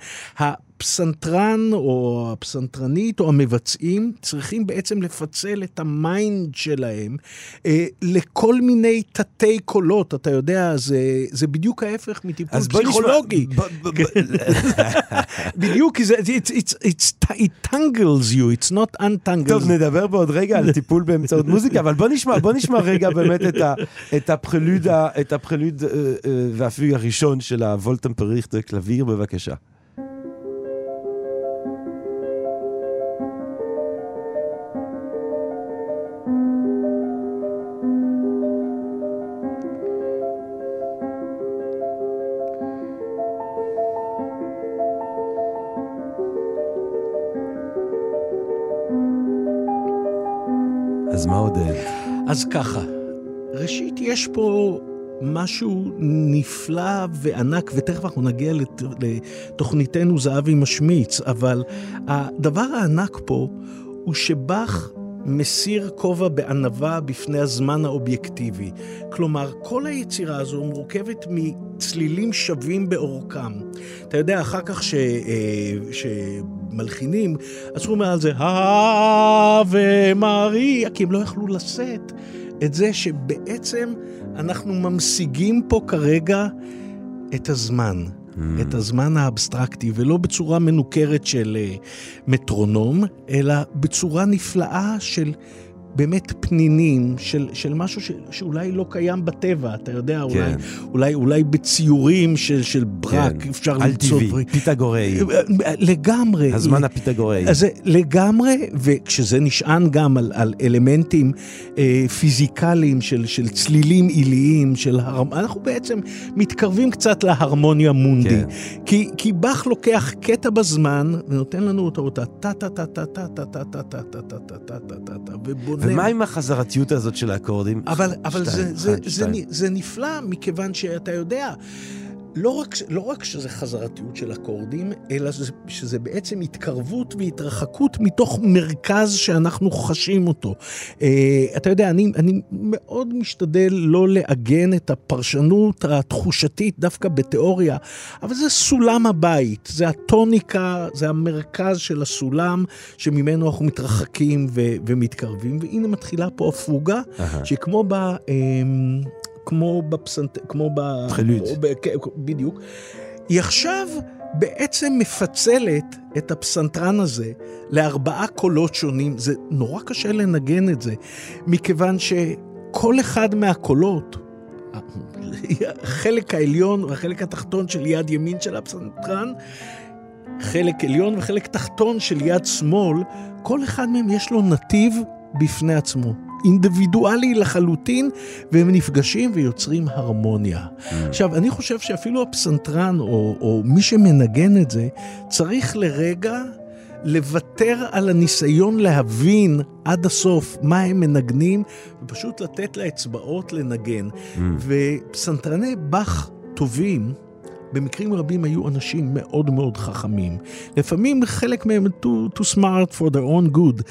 הפסנתרן או הפסנתרנית או המבצעים צריכים בעצם לפצל את ה mind שלהם אה, לכל מיני תתי קולות, אתה יודע, זה, זה בדיוק ההפך מטיפול פסיכולוגי. בדיוק, כי זה, it's, it's, it's, it tangles you, it's not untangles. טוב, נדבר בעוד רגע על טיפול באמצעות מוזיקה, אבל בוא נשמע, בוא נשמע רגע באמת את, ה, את הפרלוד, את הפרלוד אה, אה, והפיג הראשון של הוולטמפריכט קלביר, בבקשה. אז ככה, ראשית, יש פה משהו נפלא וענק, ותכף אנחנו נגיע לת... לתוכניתנו זהבי משמיץ, אבל הדבר הענק פה הוא שבאך מסיר כובע בענווה בפני הזמן האובייקטיבי. כלומר, כל היצירה הזו מורכבת מצלילים שווים באורכם. אתה יודע, אחר כך ש... אה, שמלחינים, עשו מעל זה, הווה מריה, כי הם לא יכלו לשאת את זה שבעצם אנחנו ממשיגים פה כרגע את הזמן. mm. את הזמן האבסטרקטי, ולא בצורה מנוכרת של uh, מטרונום, אלא בצורה נפלאה של באמת פנינים של, של משהו ש, שאולי לא קיים בטבע, אתה יודע, כן. אולי, אולי, אולי בציורים של, של ברק, כן. אפשר למצוא... על טבעי, פיתגוראי. לגמרי. הזמן הפיתגוראי. אז לגמרי, וכשזה נשען גם על, על אלמנטים אה, פיזיקליים של, של צלילים עיליים, של הר... אנחנו בעצם מתקרבים קצת להרמוניה מונדי. כן. כי, כי באך לוקח קטע בזמן ונותן לנו אותו, אותה טה-טה-טה-טה-טה-טה-טה-טה-טה-טה-טה, ובונה... ומה עם החזרתיות הזאת של האקורדים? אבל, אבל שתיים, זה, זה, זה, זה נפלא, מכיוון שאתה יודע, לא רק, לא רק שזה חזרתיות של אקורדים, אלא שזה, שזה בעצם התקרבות והתרחקות מתוך מרכז שאנחנו חשים אותו. Uh, אתה יודע, אני, אני מאוד משתדל לא לעגן את הפרשנות התחושתית דווקא בתיאוריה, אבל זה סולם הבית, זה הטוניקה, זה המרכז של הסולם שממנו אנחנו מתרחקים ו, ומתקרבים, והנה מתחילה פה הפוגה, uh-huh. שכמו ב... Uh, כמו בפסנט... כמו ב... חלוץ. כן, בדיוק. היא עכשיו בעצם מפצלת את הפסנתרן הזה לארבעה קולות שונים. זה נורא קשה לנגן את זה, מכיוון שכל אחד מהקולות, החלק העליון והחלק התחתון של יד ימין של הפסנתרן, חלק עליון וחלק תחתון של יד שמאל, כל אחד מהם יש לו נתיב בפני עצמו. אינדיבידואלי לחלוטין, והם נפגשים ויוצרים הרמוניה. Mm. עכשיו, אני חושב שאפילו הפסנתרן, או, או מי שמנגן את זה, צריך לרגע לוותר על הניסיון להבין עד הסוף מה הם מנגנים, ופשוט לתת לאצבעות לנגן. Mm. ופסנתרני באך טובים, במקרים רבים היו אנשים מאוד מאוד חכמים. לפעמים חלק מהם too, too smart for their own good,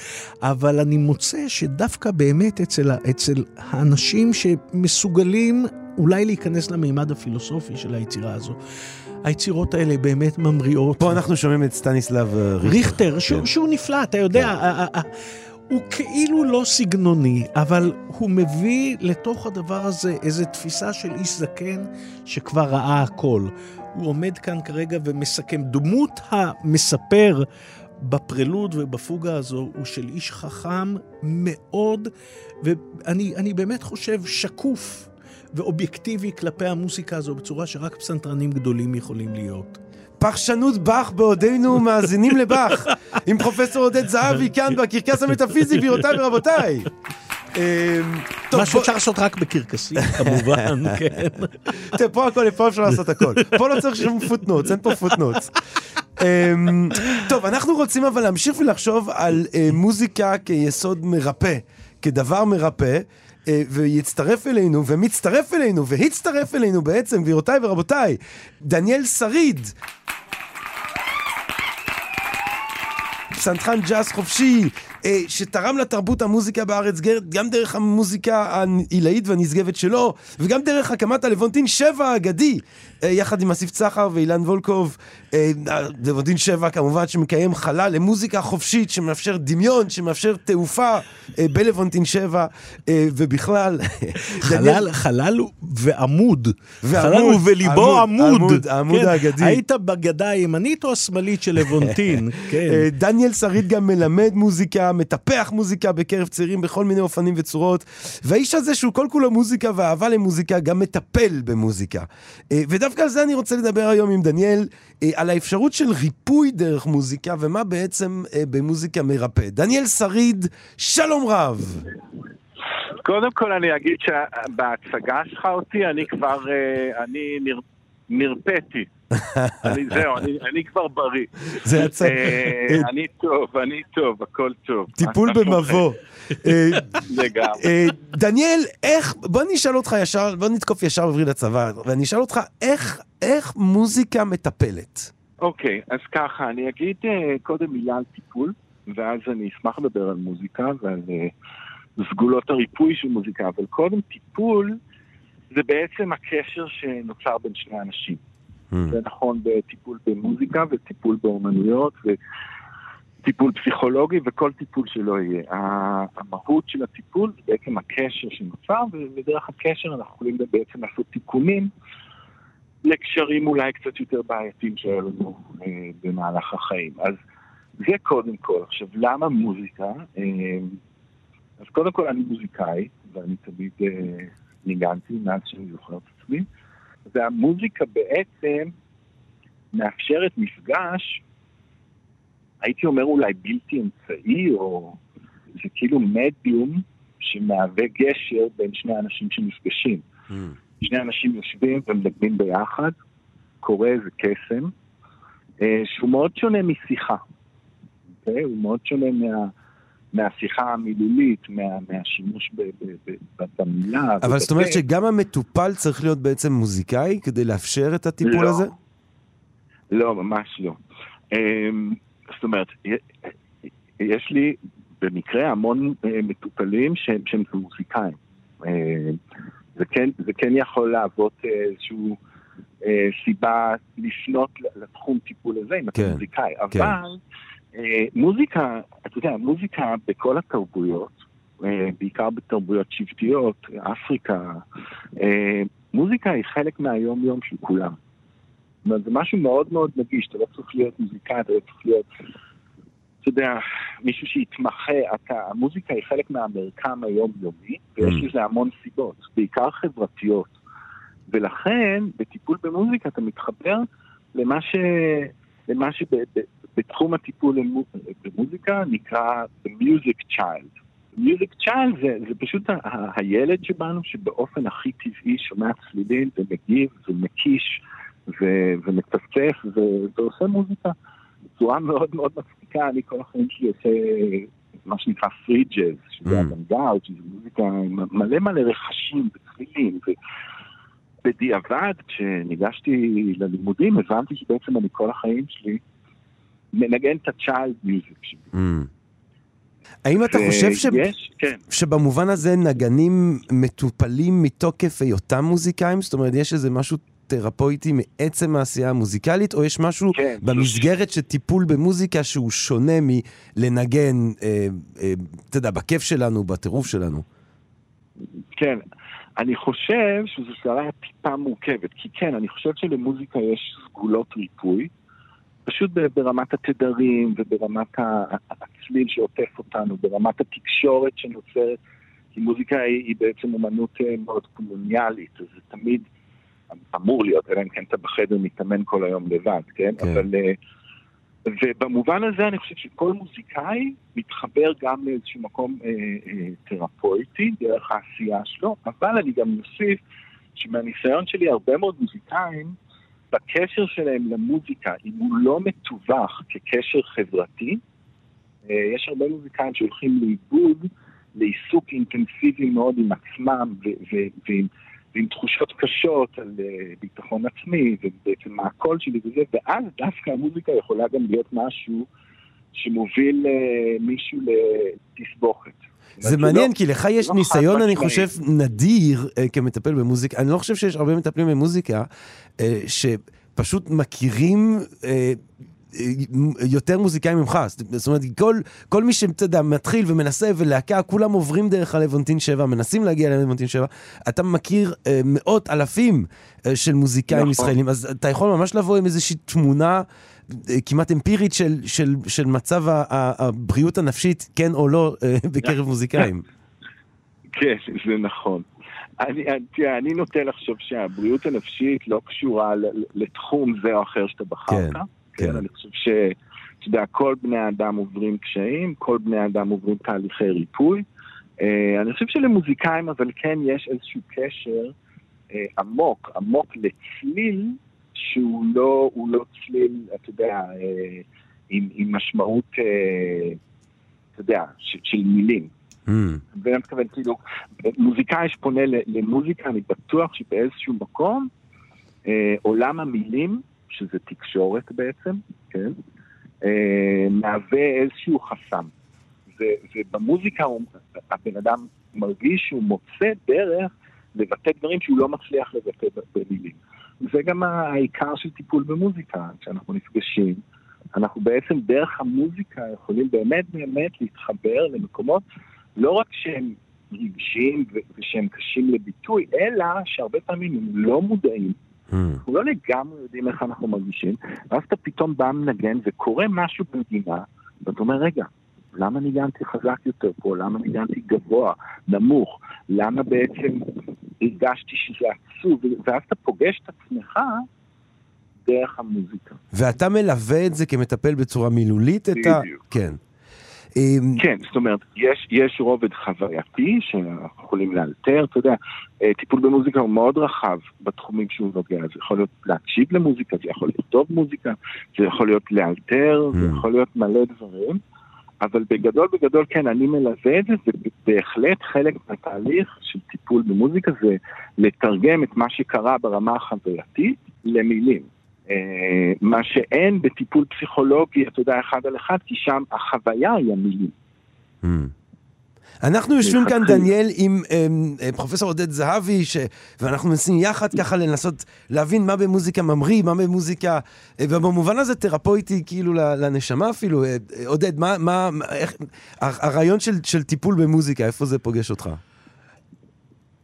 אבל אני מוצא שדווקא באמת אצל, אצל האנשים שמסוגלים אולי להיכנס למימד הפילוסופי של היצירה הזו, היצירות האלה באמת ממריאות. פה אנחנו שומעים את סטניסלב אה, ריכטר. ריכטר, שהוא, כן. שהוא נפלא, אתה יודע, ה- הוא כאילו לא סגנוני, אבל הוא מביא לתוך הדבר הזה איזו תפיסה של איש זקן שכבר ראה הכל. הוא עומד כאן כרגע ומסכם. דמות המספר בפרלוד ובפוגה הזו הוא של איש חכם מאוד, ואני אני באמת חושב שקוף ואובייקטיבי כלפי המוסיקה הזו בצורה שרק פסנתרנים גדולים יכולים להיות. פרשנות באך בעודנו מאזינים לבאך, עם פרופסור עודד זהבי כאן בקרקס המטאפיזי, גבירותיי ורבותיי. טוב, מה שאפשר לעשות רק בקרקסים, כמובן, כן. תראה, פה הכל, פה אפשר לעשות הכל. פה לא צריך שום footnotes, אין פה footnotes. אמ, טוב, אנחנו רוצים אבל להמשיך ולחשוב על אה, מוזיקה כיסוד מרפא, כדבר מרפא. אה, ויצטרף אלינו, ומצטרף אלינו, והצטרף אלינו בעצם, גבירותיי ורבותיי, דניאל שריד. פסנתרן ג'אז חופשי, אה, שתרם לתרבות המוזיקה בארץ גם דרך המוזיקה העילאית והנשגבת שלו, וגם דרך הקמת הלוונטין 7 האגדי, אה, יחד עם אסיף צחר ואילן וולקוב. אה, לבונטין 7 כמובן שמקיים חלל למוזיקה חופשית, שמאפשר דמיון, שמאפשר תעופה בלוונטין 7, אה, ובכלל... דניאל- חלל, חלל ועמוד. ועמוד, חלל ובליבו עמוד, עמוד. עמוד, העמוד כן, האגדי. היית בגדה הימנית או השמאלית של לבונטין? כן. דניאל שריד גם מלמד מוזיקה, מטפח מוזיקה בקרב צעירים בכל מיני אופנים וצורות. והאיש הזה שהוא כל כולו מוזיקה ואהבה למוזיקה, גם מטפל במוזיקה. אה, ודווקא על זה אני רוצה לדבר היום עם דניאל, אה, על האפשרות של ריפוי דרך מוזיקה, ומה בעצם אה, במוזיקה מרפא. דניאל שריד, שלום רב. קודם כל אני אגיד שבהצגה שלך אותי, אני כבר, אני נר, נרפאתי. אני, זהו, אני, אני כבר בריא. זה הצ... אה, אני טוב, אני טוב, הכל טוב. טיפול? במבוא. אה, לגמרי. אה, דניאל, איך, בוא נשאל אותך ישר, בוא נתקוף ישר בווריד הצבא, ואני אשאל אותך, איך, איך מוזיקה מטפלת? אוקיי, אז ככה, אני אגיד אה, קודם מילה על טיפול, ואז אני אשמח לדבר על מוזיקה ועל אה, סגולות הריפוי של מוזיקה, אבל קודם טיפול זה בעצם הקשר שנוצר בין שני אנשים. זה נכון בטיפול במוזיקה וטיפול באומנויות וטיפול פסיכולוגי וכל טיפול שלא יהיה. המהות של הטיפול זה בעצם הקשר שנוצר, ודרך הקשר אנחנו יכולים בעצם לעשות תיקונים לקשרים אולי קצת יותר בעייתיים שהיו לנו אה, במהלך החיים. אז זה קודם כל. עכשיו, למה מוזיקה? אה, אז קודם כל אני מוזיקאי, ואני תמיד אה, ניגנתי מאז שאני זוכר את עצמי. והמוזיקה בעצם מאפשרת מפגש, הייתי אומר אולי בלתי אמצעי, או זה כאילו מדיום שמהווה גשר בין שני אנשים שנפגשים. שני אנשים יושבים ומדברים ביחד, קורה איזה קסם, אה, שהוא מאוד שונה משיחה. אוקיי? הוא מאוד שונה מה, מהשיחה המילולית, מה, מהשימוש במילה. אבל זאת אומרת. שגם המטופל צריך להיות בעצם מוזיקאי כדי לאפשר את הטיפול לא. הזה? לא, ממש לא. אמ, זאת אומרת, יש לי במקרה המון אה, מטופלים שהם, שהם מוזיקאים. אה, זה כן, זה כן יכול להוות איזושהי אה, סיבה לפנות לתחום טיפול הזה, אם אתה כן, מוזיקאי. כן. אבל מוזיקה, אתה יודע, מוזיקה בכל התרבויות, אה, בעיקר בתרבויות שבטיות, אפריקה, אה, מוזיקה היא חלק מהיום-יום של כולם. זאת אומרת, זה משהו מאוד מאוד נגיש, אתה לא צריך להיות מוזיקאי, אתה לא צריך להיות, אתה יודע, מישהו שיתמחה, אתה, המוזיקה היא חלק מהמרקם היומיומי, ויש Mm. לזה המון סיבות, בעיקר חברתיות. ולכן, בטיפול במוזיקה אתה מתחבר למה, ש... למה שבתחום הטיפול במוזיקה נקרא The Music Child. Music Child זה, זה פשוט ה- ה- הילד שבנו שבאופן הכי טבעי שומע צלילים ומגיב ומקיש ו- ומצפצף ו- ועושה מוזיקה בצורה מאוד מאוד מצחיקה. אני כל החיים שלי עושה מה שנקרא free jazz, שזה Mm. אבנגארד, שזה מוזיקה עם מלא מלא רעשים וצלילים. ובדיעבד, כשניגשתי ללימודים, הבנתי שבעצם אני כל החיים שלי מנגן את הצ'יילד מיוזיק שלי. Mm. האם אתה חושב ש... ויש, כן. שבמובן הזה נגנים מטופלים מתוקף היותם מוזיקאים? זאת אומרת, יש איזה משהו תרפויטי מעצם העשייה המוזיקלית, או יש משהו כן, במסגרת של טיפול במוזיקה שהוא שונה מלנגן, אה, אה, אתה יודע, בכיף שלנו, בטירוף שלנו? כן, אני חושב שזו שאלה טיפה מורכבת, כי כן, אני חושב שלמוזיקה יש סגולות ריפוי, פשוט ברמת התדרים וברמת הצליל שעוטף אותנו, ברמת התקשורת שנוצרת, כי מוזיקה היא, היא בעצם אומנות אה, מאוד קולוניאלית, אז זה תמיד אמור להיות, אלא אם כן אתה בחדר מתאמן כל היום לבד, כן? כן. אבל... אה, ובמובן הזה אני חושב שכל מוזיקאי מתחבר גם לאיזשהו מקום אה, אה, תרפויטי דרך העשייה שלו, אבל אני גם מוסיף שמהניסיון שלי הרבה מאוד מוזיקאים, בקשר שלהם למוזיקה, אם הוא לא מתווך כקשר חברתי, אה, יש הרבה מוזיקאים שהולכים לאיבוד, לעיסוק אינטנסיבי מאוד עם עצמם ו- ו- ועם, ועם תחושות קשות על אה, ביטחון עצמי ובעצם מה הקול שלי וזה, ואז דווקא המוזיקה יכולה גם להיות משהו שמוביל אה, מישהו לתסבוכת. זה לא- מעניין, כי לך יש לא ניסיון, אני. חושב, נדיר אה, כמטפל במוזיקה. אני לא חושב שיש הרבה מטפלים במוזיקה אה, שפשוט מכירים... אה, יותר מוזיקאים ממך, זאת אומרת, כל, כל מי שאתה יודע, מתחיל ומנסה ולהקה, כולם עוברים דרך הלוונטין 7, מנסים להגיע ללוונטין 7, אתה מכיר אה, מאות אלפים אה, של מוזיקאים נכון. ישראלים, אז אתה יכול ממש לבוא עם איזושהי תמונה כמעט אמפירית של, של, של מצב הבריאות הנפשית, כן או לא, אה, בקרב מוזיקאים. כן, זה נכון. אני, אני- תראה, אני נוטה לחשוב שהבריאות הנפשית לא קשורה לתחום זה או אחר שאתה בחרת. כן, כן. כן. אני חושב ש... אתה יודע, כל בני האדם עוברים קשיים, כל בני האדם עוברים תהליכי ריפוי. אה, אני חושב שלמוזיקאים, אבל כן יש איזשהו קשר אה, עמוק, עמוק לצליל, שהוא לא, הוא לא צליל, אתה יודע, אה, עם, עם משמעות, אה, אתה יודע, של, של מילים. Mm, ואני מתכוון, כאילו, מוזיקאי שפונה למוזיקה, אני בטוח שבאיזשהו מקום, אה, עולם המילים, שזה תקשורת בעצם, כן, אה, מהווה איזשהו חסם. ו- ובמוזיקה הוא- הבן אדם מרגיש שהוא מוצא דרך לבטא דברים שהוא לא מצליח לבטא במילים. זה גם העיקר של טיפול במוזיקה, כשאנחנו נפגשים. אנחנו בעצם דרך המוזיקה יכולים באמת באמת להתחבר למקומות לא רק שהם רגשיים ושהם קשים לביטוי, אלא שהרבה פעמים הם לא מודעים. mm. אנחנו לא לגמרי יודעים איך אנחנו מרגישים, ואז אתה פתאום בא מנגן וקורה משהו במדינה, ואתה אומר, רגע, למה ניגנתי חזק יותר פה? למה ניגנתי גבוה, נמוך? למה בעצם הרגשתי שזה עצוב? ואז אתה פוגש את עצמך דרך המוזיקה. ואתה מלווה את זה כמטפל בצורה מילולית? את ה... בדיוק. כן. אמ, כן, זאת אומרת, יש, יש רובד חווייתי שאנחנו יכולים לאלתר, אתה יודע, אה, טיפול במוזיקה הוא מאוד רחב בתחומים שהוא נוגע, זה יכול להיות להקשיב למוזיקה, זה יכול לכתוב מוזיקה, זה יכול להיות לאלתר, זה Mm. יכול להיות מלא דברים, אבל בגדול בגדול כן, אני מלווה את זה, ובהחלט חלק מהתהליך של טיפול במוזיקה זה לתרגם את מה שקרה ברמה החווייתית למילים. אה, מה שאין בטיפול פסיכולוגי, אתה יודע, אחד על אחד, כי שם החוויה היא המילים. אנחנו יושבים כאן. דניאל, עם אמ, אה, פרופסור עודד זהבי, ש... ואנחנו מנסים יחד ככה לנסות להבין מה במוזיקה ממריא, מה במוזיקה, אה, ובמובן הזה תרפויטי כאילו לנשמה אפילו. אה, עודד, מה, מה, איך, הרעיון של, של טיפול במוזיקה, איפה זה פוגש אותך?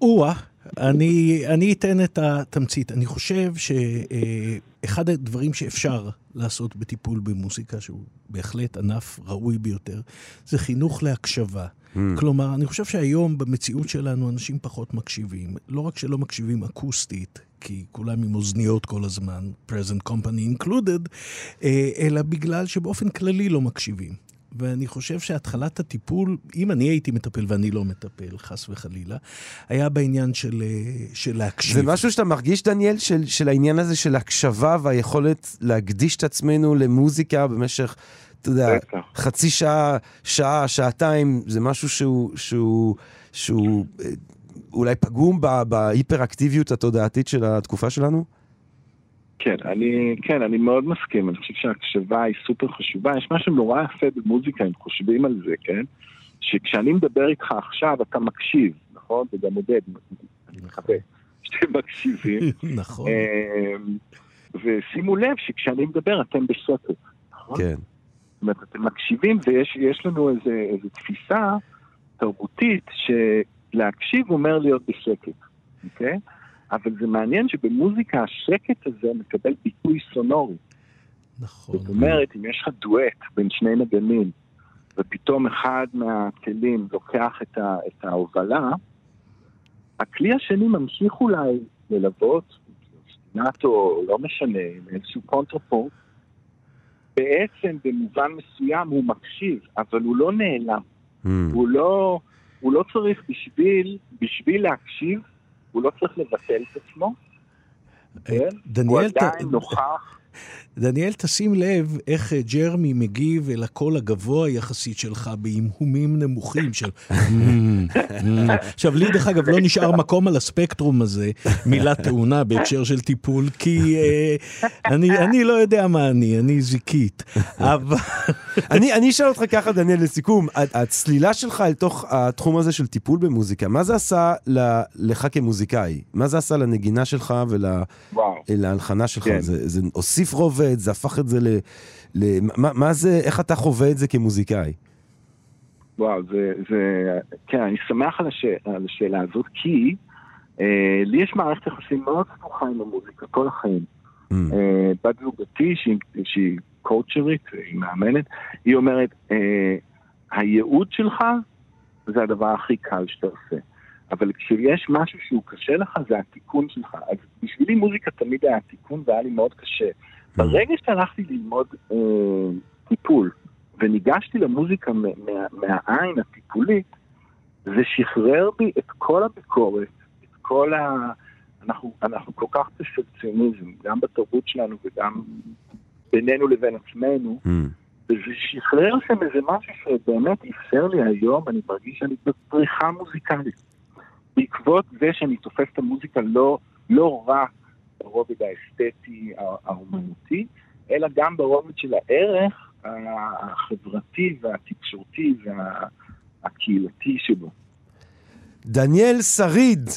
או-אה, אני, אני אתן את התמצית. אני חושב שאחד הדברים שאפשר לעשות בטיפול במוזיקה, שהוא בהחלט ענף ראוי ביותר, זה חינוך להקשבה. Mm. כלומר, אני חושב שהיום במציאות שלנו אנשים פחות מקשיבים. לא רק שלא מקשיבים אקוסטית, כי כולם עם אוזניות כל הזמן, present company included, אה, אלא בגלל שבאופן כללי לא מקשיבים. ואני חושב שהתחלת הטיפול, אם אני הייתי מטפל ואני לא מטפל, חס וחלילה, היה בעניין של, אה, של להקשיב. זה משהו שאתה מרגיש, דניאל, של, של העניין הזה של הקשבה והיכולת להקדיש את עצמנו למוזיקה במשך, אתה יודע. חצי שעה, שעה, שעתיים, זה משהו שהוא, שהוא, שהוא אה, אולי פגום ב- בהיפראקטיביות התודעתית של התקופה שלנו? כן, אני, כן, אני מאוד מסכים, אני חושב שההקשבה היא סופר חשובה. יש משהו נורא יפה במוזיקה, אם חושבים על זה, כן? שכשאני מדבר איתך עכשיו, אתה מקשיב, נכון? וגם עודד, אני מקווה, שאתם מקשיבים. נכון. אמ, ושימו לב שכשאני מדבר אתם בשקט. נכון? כן. זאת אומרת, אתם מקשיבים ויש יש לנו איזה, איזה תפיסה תרבותית שלהקשיב אומר להיות בשקט, אוקיי? אבל זה מעניין שבמוזיקה השקט הזה מקבל ביטוי סונורי. נכון. זאת אומרת, אם יש לך דואט בין שני נגנים, ופתאום אחד מהכלים לוקח את, ה, את ההובלה, הכלי השני ממשיך אולי ללוות, סטינטו, לא משנה, עם איזשהו קונטרפורט, בעצם במובן מסוים הוא מקשיב, אבל הוא לא נעלם. Mm. הוא לא, הוא לא צריך בשביל, בשביל להקשיב, הוא לא צריך לבטל את עצמו, כן? הוא דניאל, ת- עדיין נוכח. דניאל, תשים לב איך אה, ג'רמי מגיב אל הקול הגבוה יחסית שלך בהמהומים נמוכים של... עכשיו, לי דרך אגב לא נשאר מקום על הספקטרום הזה, מילה טעונה בהקשר של טיפול, כי אה, אני, אני לא יודע מה אני, אני זיקית. אבל... אני, אני אשאל אותך ככה, דניאל, לסיכום, הצלילה שלך אל תוך התחום הזה של טיפול במוזיקה, מה זה עשה ל- לך כמוזיקאי? מה זה עשה לנגינה שלך. ולהלחנה שלך? כן. זה, זה הוסיף רובד, זה הפך את זה ל... ל מה, מה זה, איך אתה חווה את זה כמוזיקאי? וואו, זה, זה, כן, אני שמח על, הש, על השאלה הזאת, כי אה, לי יש מערכת יחסים מאוד סמוכה עם המוזיקה, כל החיים. Mm. אה, בת זוגתי, שהיא, שהיא קואוצ'רית, היא מאמנת, היא אומרת, אה, הייעוד שלך זה הדבר הכי קל שאתה עושה. אבל כשיש משהו שהוא קשה לך, זה התיקון שלך. אז בשבילי מוזיקה תמיד היה תיקון והיה לי מאוד קשה. ברגע שהלכתי ללמוד אה, טיפול, וניגשתי למוזיקה מה, מה, מהעין הטיפולית, זה שחרר בי את כל הביקורת, את כל ה... אנחנו, אנחנו כל כך פרפקציוניזם, גם בתרבות שלנו וגם בינינו לבין עצמנו, Mm. וזה שחרר שם איזה משהו שבאמת אפשר לי היום, אני מרגיש שאני בפריחה מוזיקלית. בעקבות זה שאני תופס את המוזיקה לא, לא רק ברובד האסתטי, האומנותי, אלא גם ברובד של הערך החברתי והתקשורתי והקהילתי שבו. דניאל שריד,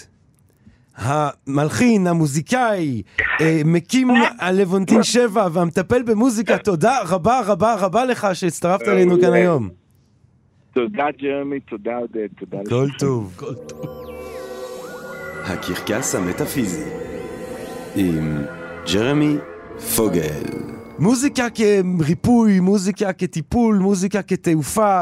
המלחין, המוזיקאי, אה, מקים הלוונטין 7 והמטפל במוזיקה, תודה רבה רבה רבה לך שהצטרפת אלינו כאן היום. תודה ג'רמי, תודה עודד, תודה כל לכם. טוב. הקרקס המטאפיזי עם ג'רמי פוגל. מוזיקה כריפוי, מוזיקה כטיפול, מוזיקה כתעופה.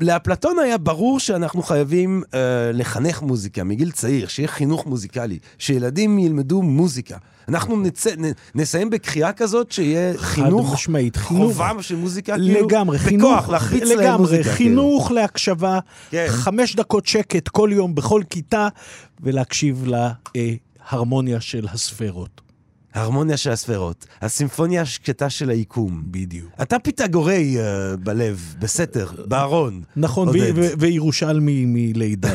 לאפלטון היה ברור שאנחנו חייבים אה, לחנך מוזיקה מגיל צעיר, שיהיה חינוך מוזיקלי, שילדים ילמדו מוזיקה. אנחנו נצא, נ, נסיים בקריאה כזאת שיהיה חינוך, משמעית, חינוך. חובה של מוזיקה, כאילו, לגמרי, בכוח, חינוך, להחפיץ להם לגמרי, מוזיקה. כאילו. חינוך להקשבה, כן. חמש דקות שקט כל יום בכל כיתה, ולהקשיב להרמוניה של הספרות. הרמוניה של הספרות, הסימפוניה השקטה של היקום. בדיוק. אתה פיתגורי uh, בלב, בסתר, בארון. נכון, וירושלמי מלידה.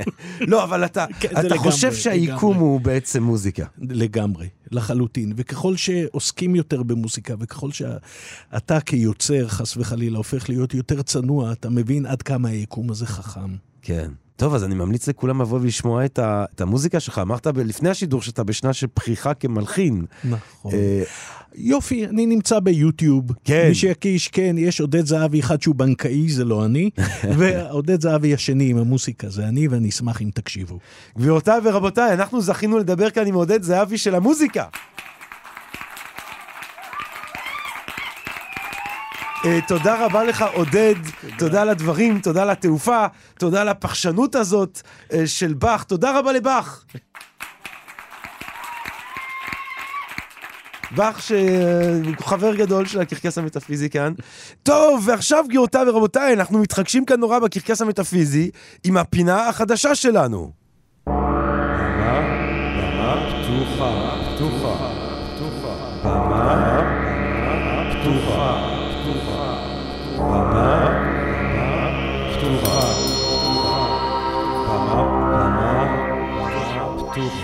לא, אבל אתה, כן, אתה לגמרי, חושב שהיקום לגמרי. הוא בעצם מוזיקה. לגמרי, לחלוטין. וככל שעוסקים יותר במוזיקה, וככל שאתה כיוצר, חס וחלילה, הופך להיות יותר צנוע, אתה מבין עד כמה היקום הזה חכם. כן. טוב, אז אני ממליץ לכולם לבוא ולשמוע את, ה, את המוזיקה שלך. אמרת ב- לפני השידור שאתה בשנה של פריחה כמלחין. נכון. אה, יופי, אני נמצא ביוטיוב. כן. מי שיקיש, כן, יש עודד זהבי אחד שהוא בנקאי, זה לא אני, ועודד זהבי השני עם המוסיקה, זה אני, ואני אשמח אם תקשיבו. גבירותיי ורבותיי, אנחנו זכינו לדבר כאן עם עודד זהבי של המוזיקה. תודה רבה לך, עודד. תודה על הדברים, תודה על התעופה, תודה על הפחשנות הזאת אה, של באך. תודה רבה לבאך. באך שהוא חבר גדול של הקרקס המטאפיזי כאן. טוב, ועכשיו גבירותיי ורבותיי, אנחנו מתחגשים כאן נורא בקרקס המטאפיזי עם הפינה החדשה שלנו.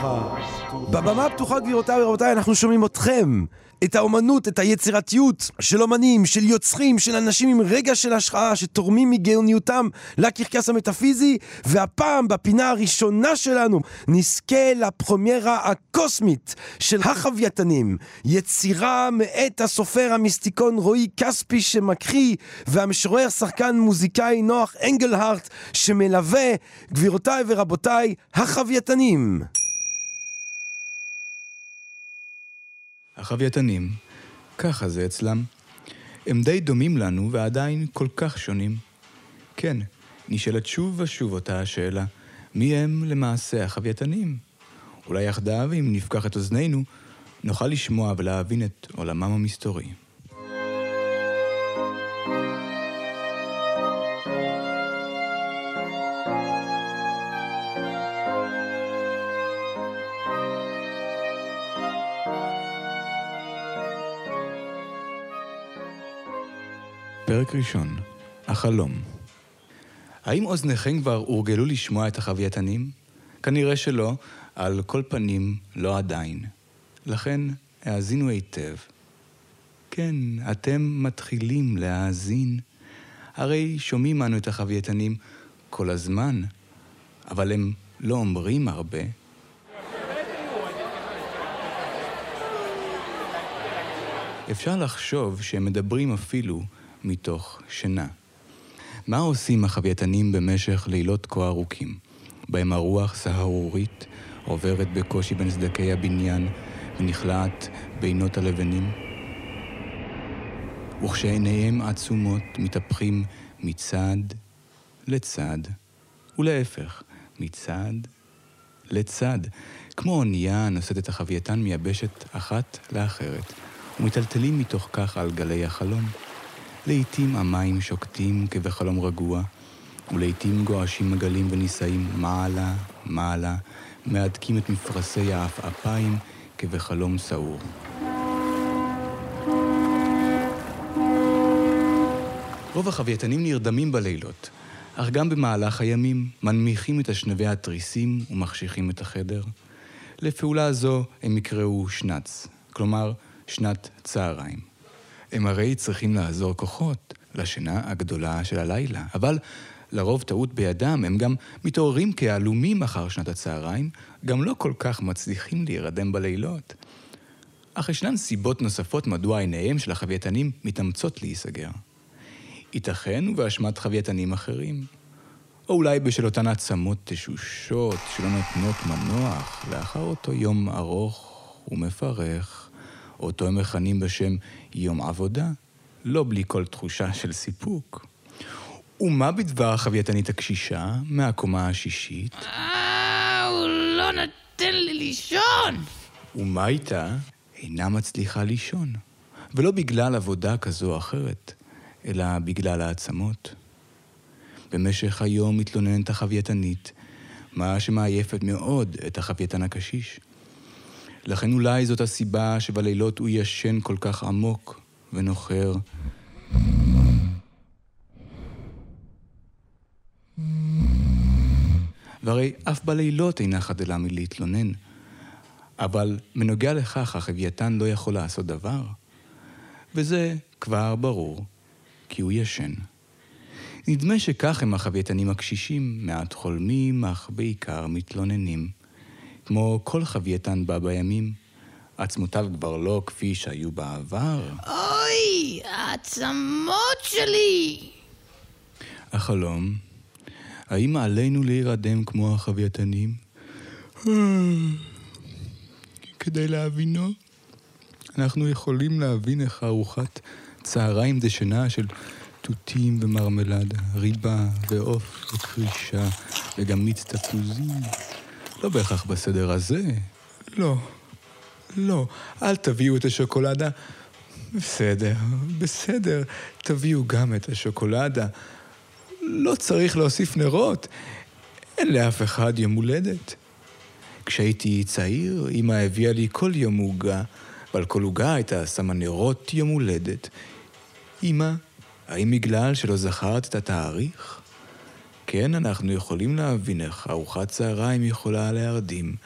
פתוחה. במה, במה, במה פתוחה, פתוחה. בבמה הפתוחה, גבירותיי ורבותיי, אנחנו שומעים אתכם. את האומנות, את היצירתיות של אומנים, של יוצרים, של אנשים עם רגע של השחאה, שתורמים מגאוניותם לקרקס המטאפיזי, והפעם, בפינה הראשונה שלנו, נזכה לפרומיירה הקוסמית של החווייתנים. יצירה מאת הסופר המיסטיקון רועי כספי שמקריא, והמשורר שחקן מוזיקאי נוח אנגלהארט שמלווה, גבירותיי ורבותיי, החווייתנים. החווייתנים, ככה זה אצלם. הם די דומים לנו ועדיין כל כך שונים. כן, נשאלת שוב ושוב אותה השאלה, מי הם למעשה החווייתנים? אולי יחדיו, אם נפקח את אוזנינו, נוכל לשמוע ולהבין את עולמם המסתורי. פרק ראשון, החלום. האם אוזניכם כבר הורגלו לשמוע את החווייתנים? כנראה שלא, על כל פנים, לא עדיין. לכן, האזינו היטב. כן, אתם מתחילים להאזין. הרי שומעים אנו את החווייתנים כל הזמן, אבל הם לא אומרים הרבה. אפשר לחשוב שהם מדברים אפילו מתוך שינה. מה עושים החווייתנים במשך לילות כה ארוכים, בהם הרוח סהרורית עוברת בקושי בין סדקי הבניין ונכלאת בינות הלבנים? וכשעיניהם עצומות מתהפכים מצד לצד, ולהפך, מצד לצד, כמו אונייה הנושאת את החווייתן מיבשת אחת לאחרת, ומיטלטלים מתוך כך על גלי החלום. לעתים המים שוקטים כבחלום רגוע, ולעתים גועשים מגלים ונישאים מעלה, מעלה, מהדקים את מפרשי העפעפיים כבחלום סעור. רוב החווייתנים נרדמים בלילות, אך גם במהלך הימים מנמיכים את אשנבי התריסים ומחשיכים את החדר. לפעולה זו הם יקראו שנץ, כלומר שנת צהריים. הם הרי צריכים לעזור כוחות לשינה הגדולה של הלילה, אבל לרוב טעות בידם, הם גם מתעוררים כעלומים אחר שנת הצהריים, גם לא כל כך מצליחים להירדם בלילות. אך ישנן סיבות נוספות מדוע עיניהם של החווייתנים מתאמצות להיסגר. ייתכן ובאשמת חווייתנים אחרים. או אולי בשל אותן עצמות תשושות שלא נותנות מנוח לאחר אותו יום ארוך ומפרך. אותו הם מכנים בשם יום עבודה, לא בלי כל תחושה של סיפוק. ומה בדבר החווייתנית הקשישה מהקומה השישית? אה, הוא לא נותן לי לישון! ומה איתה? אינה מצליחה לישון. ולא בגלל עבודה כזו או אחרת, אלא בגלל העצמות. במשך היום מתלוננת החווייתנית, מה שמעייפת מאוד את החווייתן הקשיש. לכן אולי זאת הסיבה שבלילות הוא ישן כל כך עמוק ונוחר. והרי אף בלילות אינה חדלה מלהתלונן. אבל מנוגע לכך החווייתן לא יכול לעשות דבר. וזה כבר ברור, כי הוא ישן. נדמה שכך הם החווייתנים הקשישים, מעט חולמים, אך בעיקר מתלוננים. כמו כל חווייתן בה בימים, עצמותיו כבר לא כפי שהיו בעבר. אוי, העצמות שלי! החלום, האם עלינו להירדם כמו החווייתנים? כדי להבינו, אנחנו יכולים להבין איך ארוחת צהריים דשנה של תותים ומרמלדה, ריבה ועוף וקרישה וגם מיץ תפוזים. לא בהכרח בסדר הזה. לא, לא, אל תביאו את השוקולדה. בסדר, בסדר, תביאו גם את השוקולדה. לא צריך להוסיף נרות. אין לאף אחד יום הולדת. כשהייתי צעיר, אמא הביאה לי כל יום עוגה, ועל כל עוגה הייתה שמה נרות יום הולדת. אמא, האם בגלל שלא זכרת את התאריך? כן, אנחנו יכולים להבין איך ארוחת צהריים יכולה להרדים.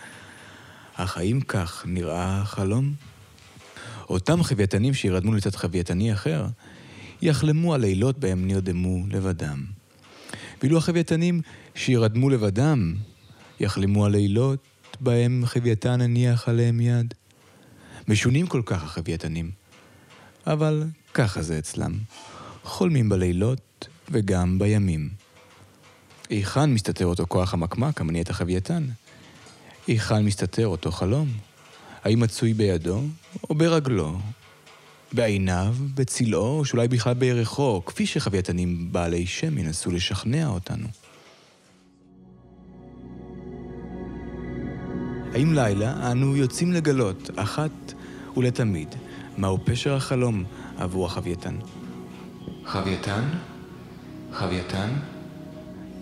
אך האם כך נראה החלום? אותם חווייתנים שירדמו לצד חווייתני אחר, יחלמו על לילות בהם נרדמו לבדם. ואילו החווייתנים שירדמו לבדם, יחלמו על לילות בהם חווייתן הניח עליהם יד. משונים כל כך החווייתנים, אבל ככה זה אצלם. חולמים בלילות וגם בימים. היכן מסתתר אותו כוח המקמק המניע את החווייתן? היכן מסתתר אותו חלום? האם מצוי בידו או ברגלו? בעיניו, בצלעו, או שאולי בכלל בירכו, כפי שחווייתנים בעלי שם ינסו לשכנע אותנו. האם לילה אנו יוצאים לגלות, אחת ולתמיד, מהו פשר החלום עבור החווייתן? חווייתן? חווייתן?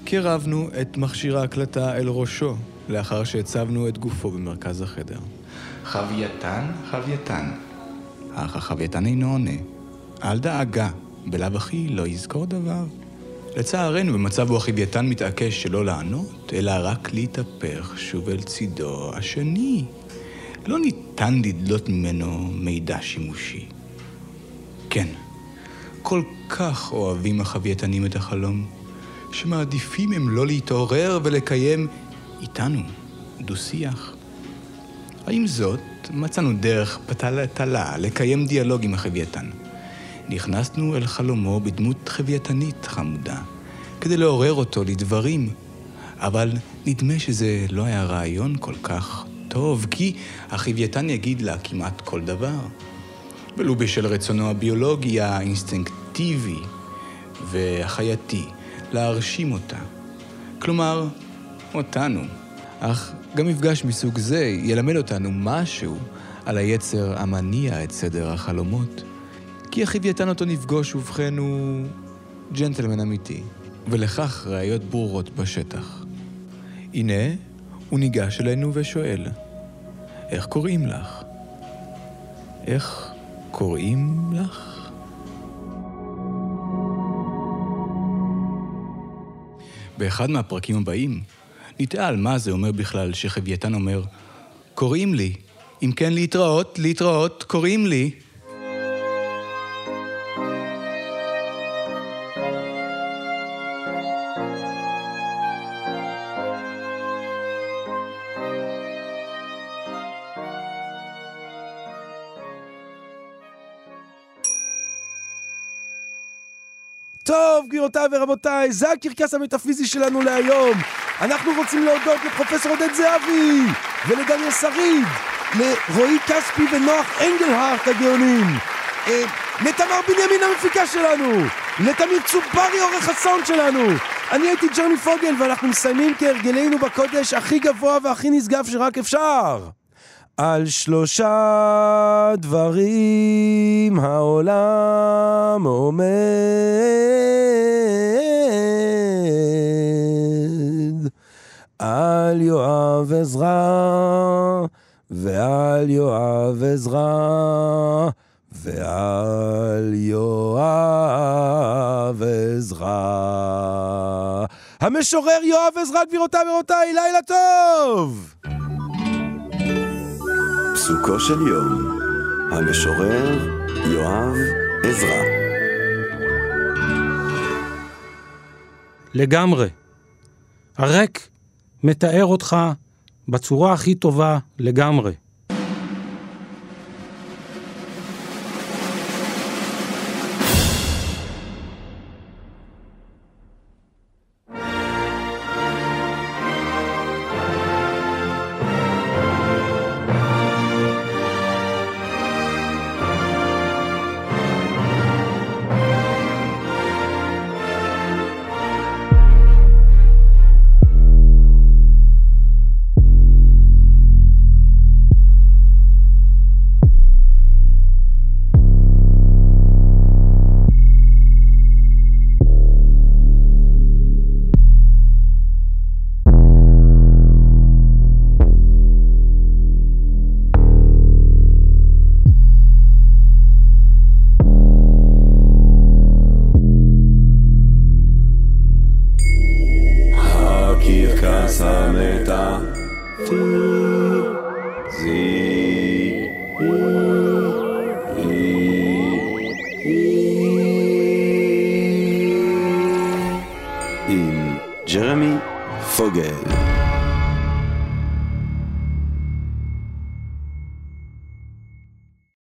קירבנו את מכשיר ההקלטה אל ראשו, לאחר שהצבנו את גופו במרכז החדר. חווייתן, חווייתן. אך החווייתן אינו עונה. אל דאגה, בלאו הכי לא יזכור דבר. לצערנו, במצב בו החווייתן מתעקש שלא לענות, אלא רק להתהפך שוב אל צידו השני. לא ניתן לדלות ממנו מידע שימושי. כן, כל כך אוהבים החווייתנים את החלום, שמעדיפים הם לא להתעורר ולקיים איתנו דו-שיח. עם זאת, מצאנו דרך פתלה לקיים דיאלוג עם החווייתן. נכנסנו אל חלומו בדמות חווייתנית חמודה, כדי לעורר אותו לדברים, אבל נדמה שזה לא היה רעיון כל כך טוב, כי החווייתן יגיד לה כמעט כל דבר. ולו בשל רצונו הביולוגי האינסטינקטיבי והחייתי להרשים אותה. כלומר, אותנו. אך גם מפגש מסוג זה ילמד אותנו משהו על היצר המניע את סדר החלומות. כי החווייתן אותו נפגוש ובכן הוא ג'נטלמן אמיתי, ולכך ראיות ברורות בשטח. הנה, הוא ניגש אלינו ושואל, איך קוראים לך? איך קוראים לך? באחד מהפרקים הבאים נתעל מה זה אומר בכלל שחווייתן אומר, קוראים לי. אם כן להתראות, להתראות, קוראים לי. גבירותיי ורבותיי, זה הקרקס המטאפיזי שלנו להיום. אנחנו רוצים להודות לפרופסור עודד זהבי, ולדניאל שריד, לרועי כספי ונוח אנגלהארט הגאונים, אה, לתמר בנימין המפיקה שלנו, לתמיר צוברי עורך הסאונד שלנו. אני הייתי ג'רמי פוגל, ואנחנו מסיימים כהרגלנו בקודש הכי גבוה והכי נשגב שרק אפשר. על שלושה דברים העולם עומד. על יואב עזרא, ועל יואב עזרא, ועל יואב עזרא. המשורר יואב עזרא, גבירותיי ורבותיי, לילה טוב! פסוקו של יום, המשורר יואב עזרא. לגמרי. הריק מתאר אותך בצורה הכי טובה לגמרי.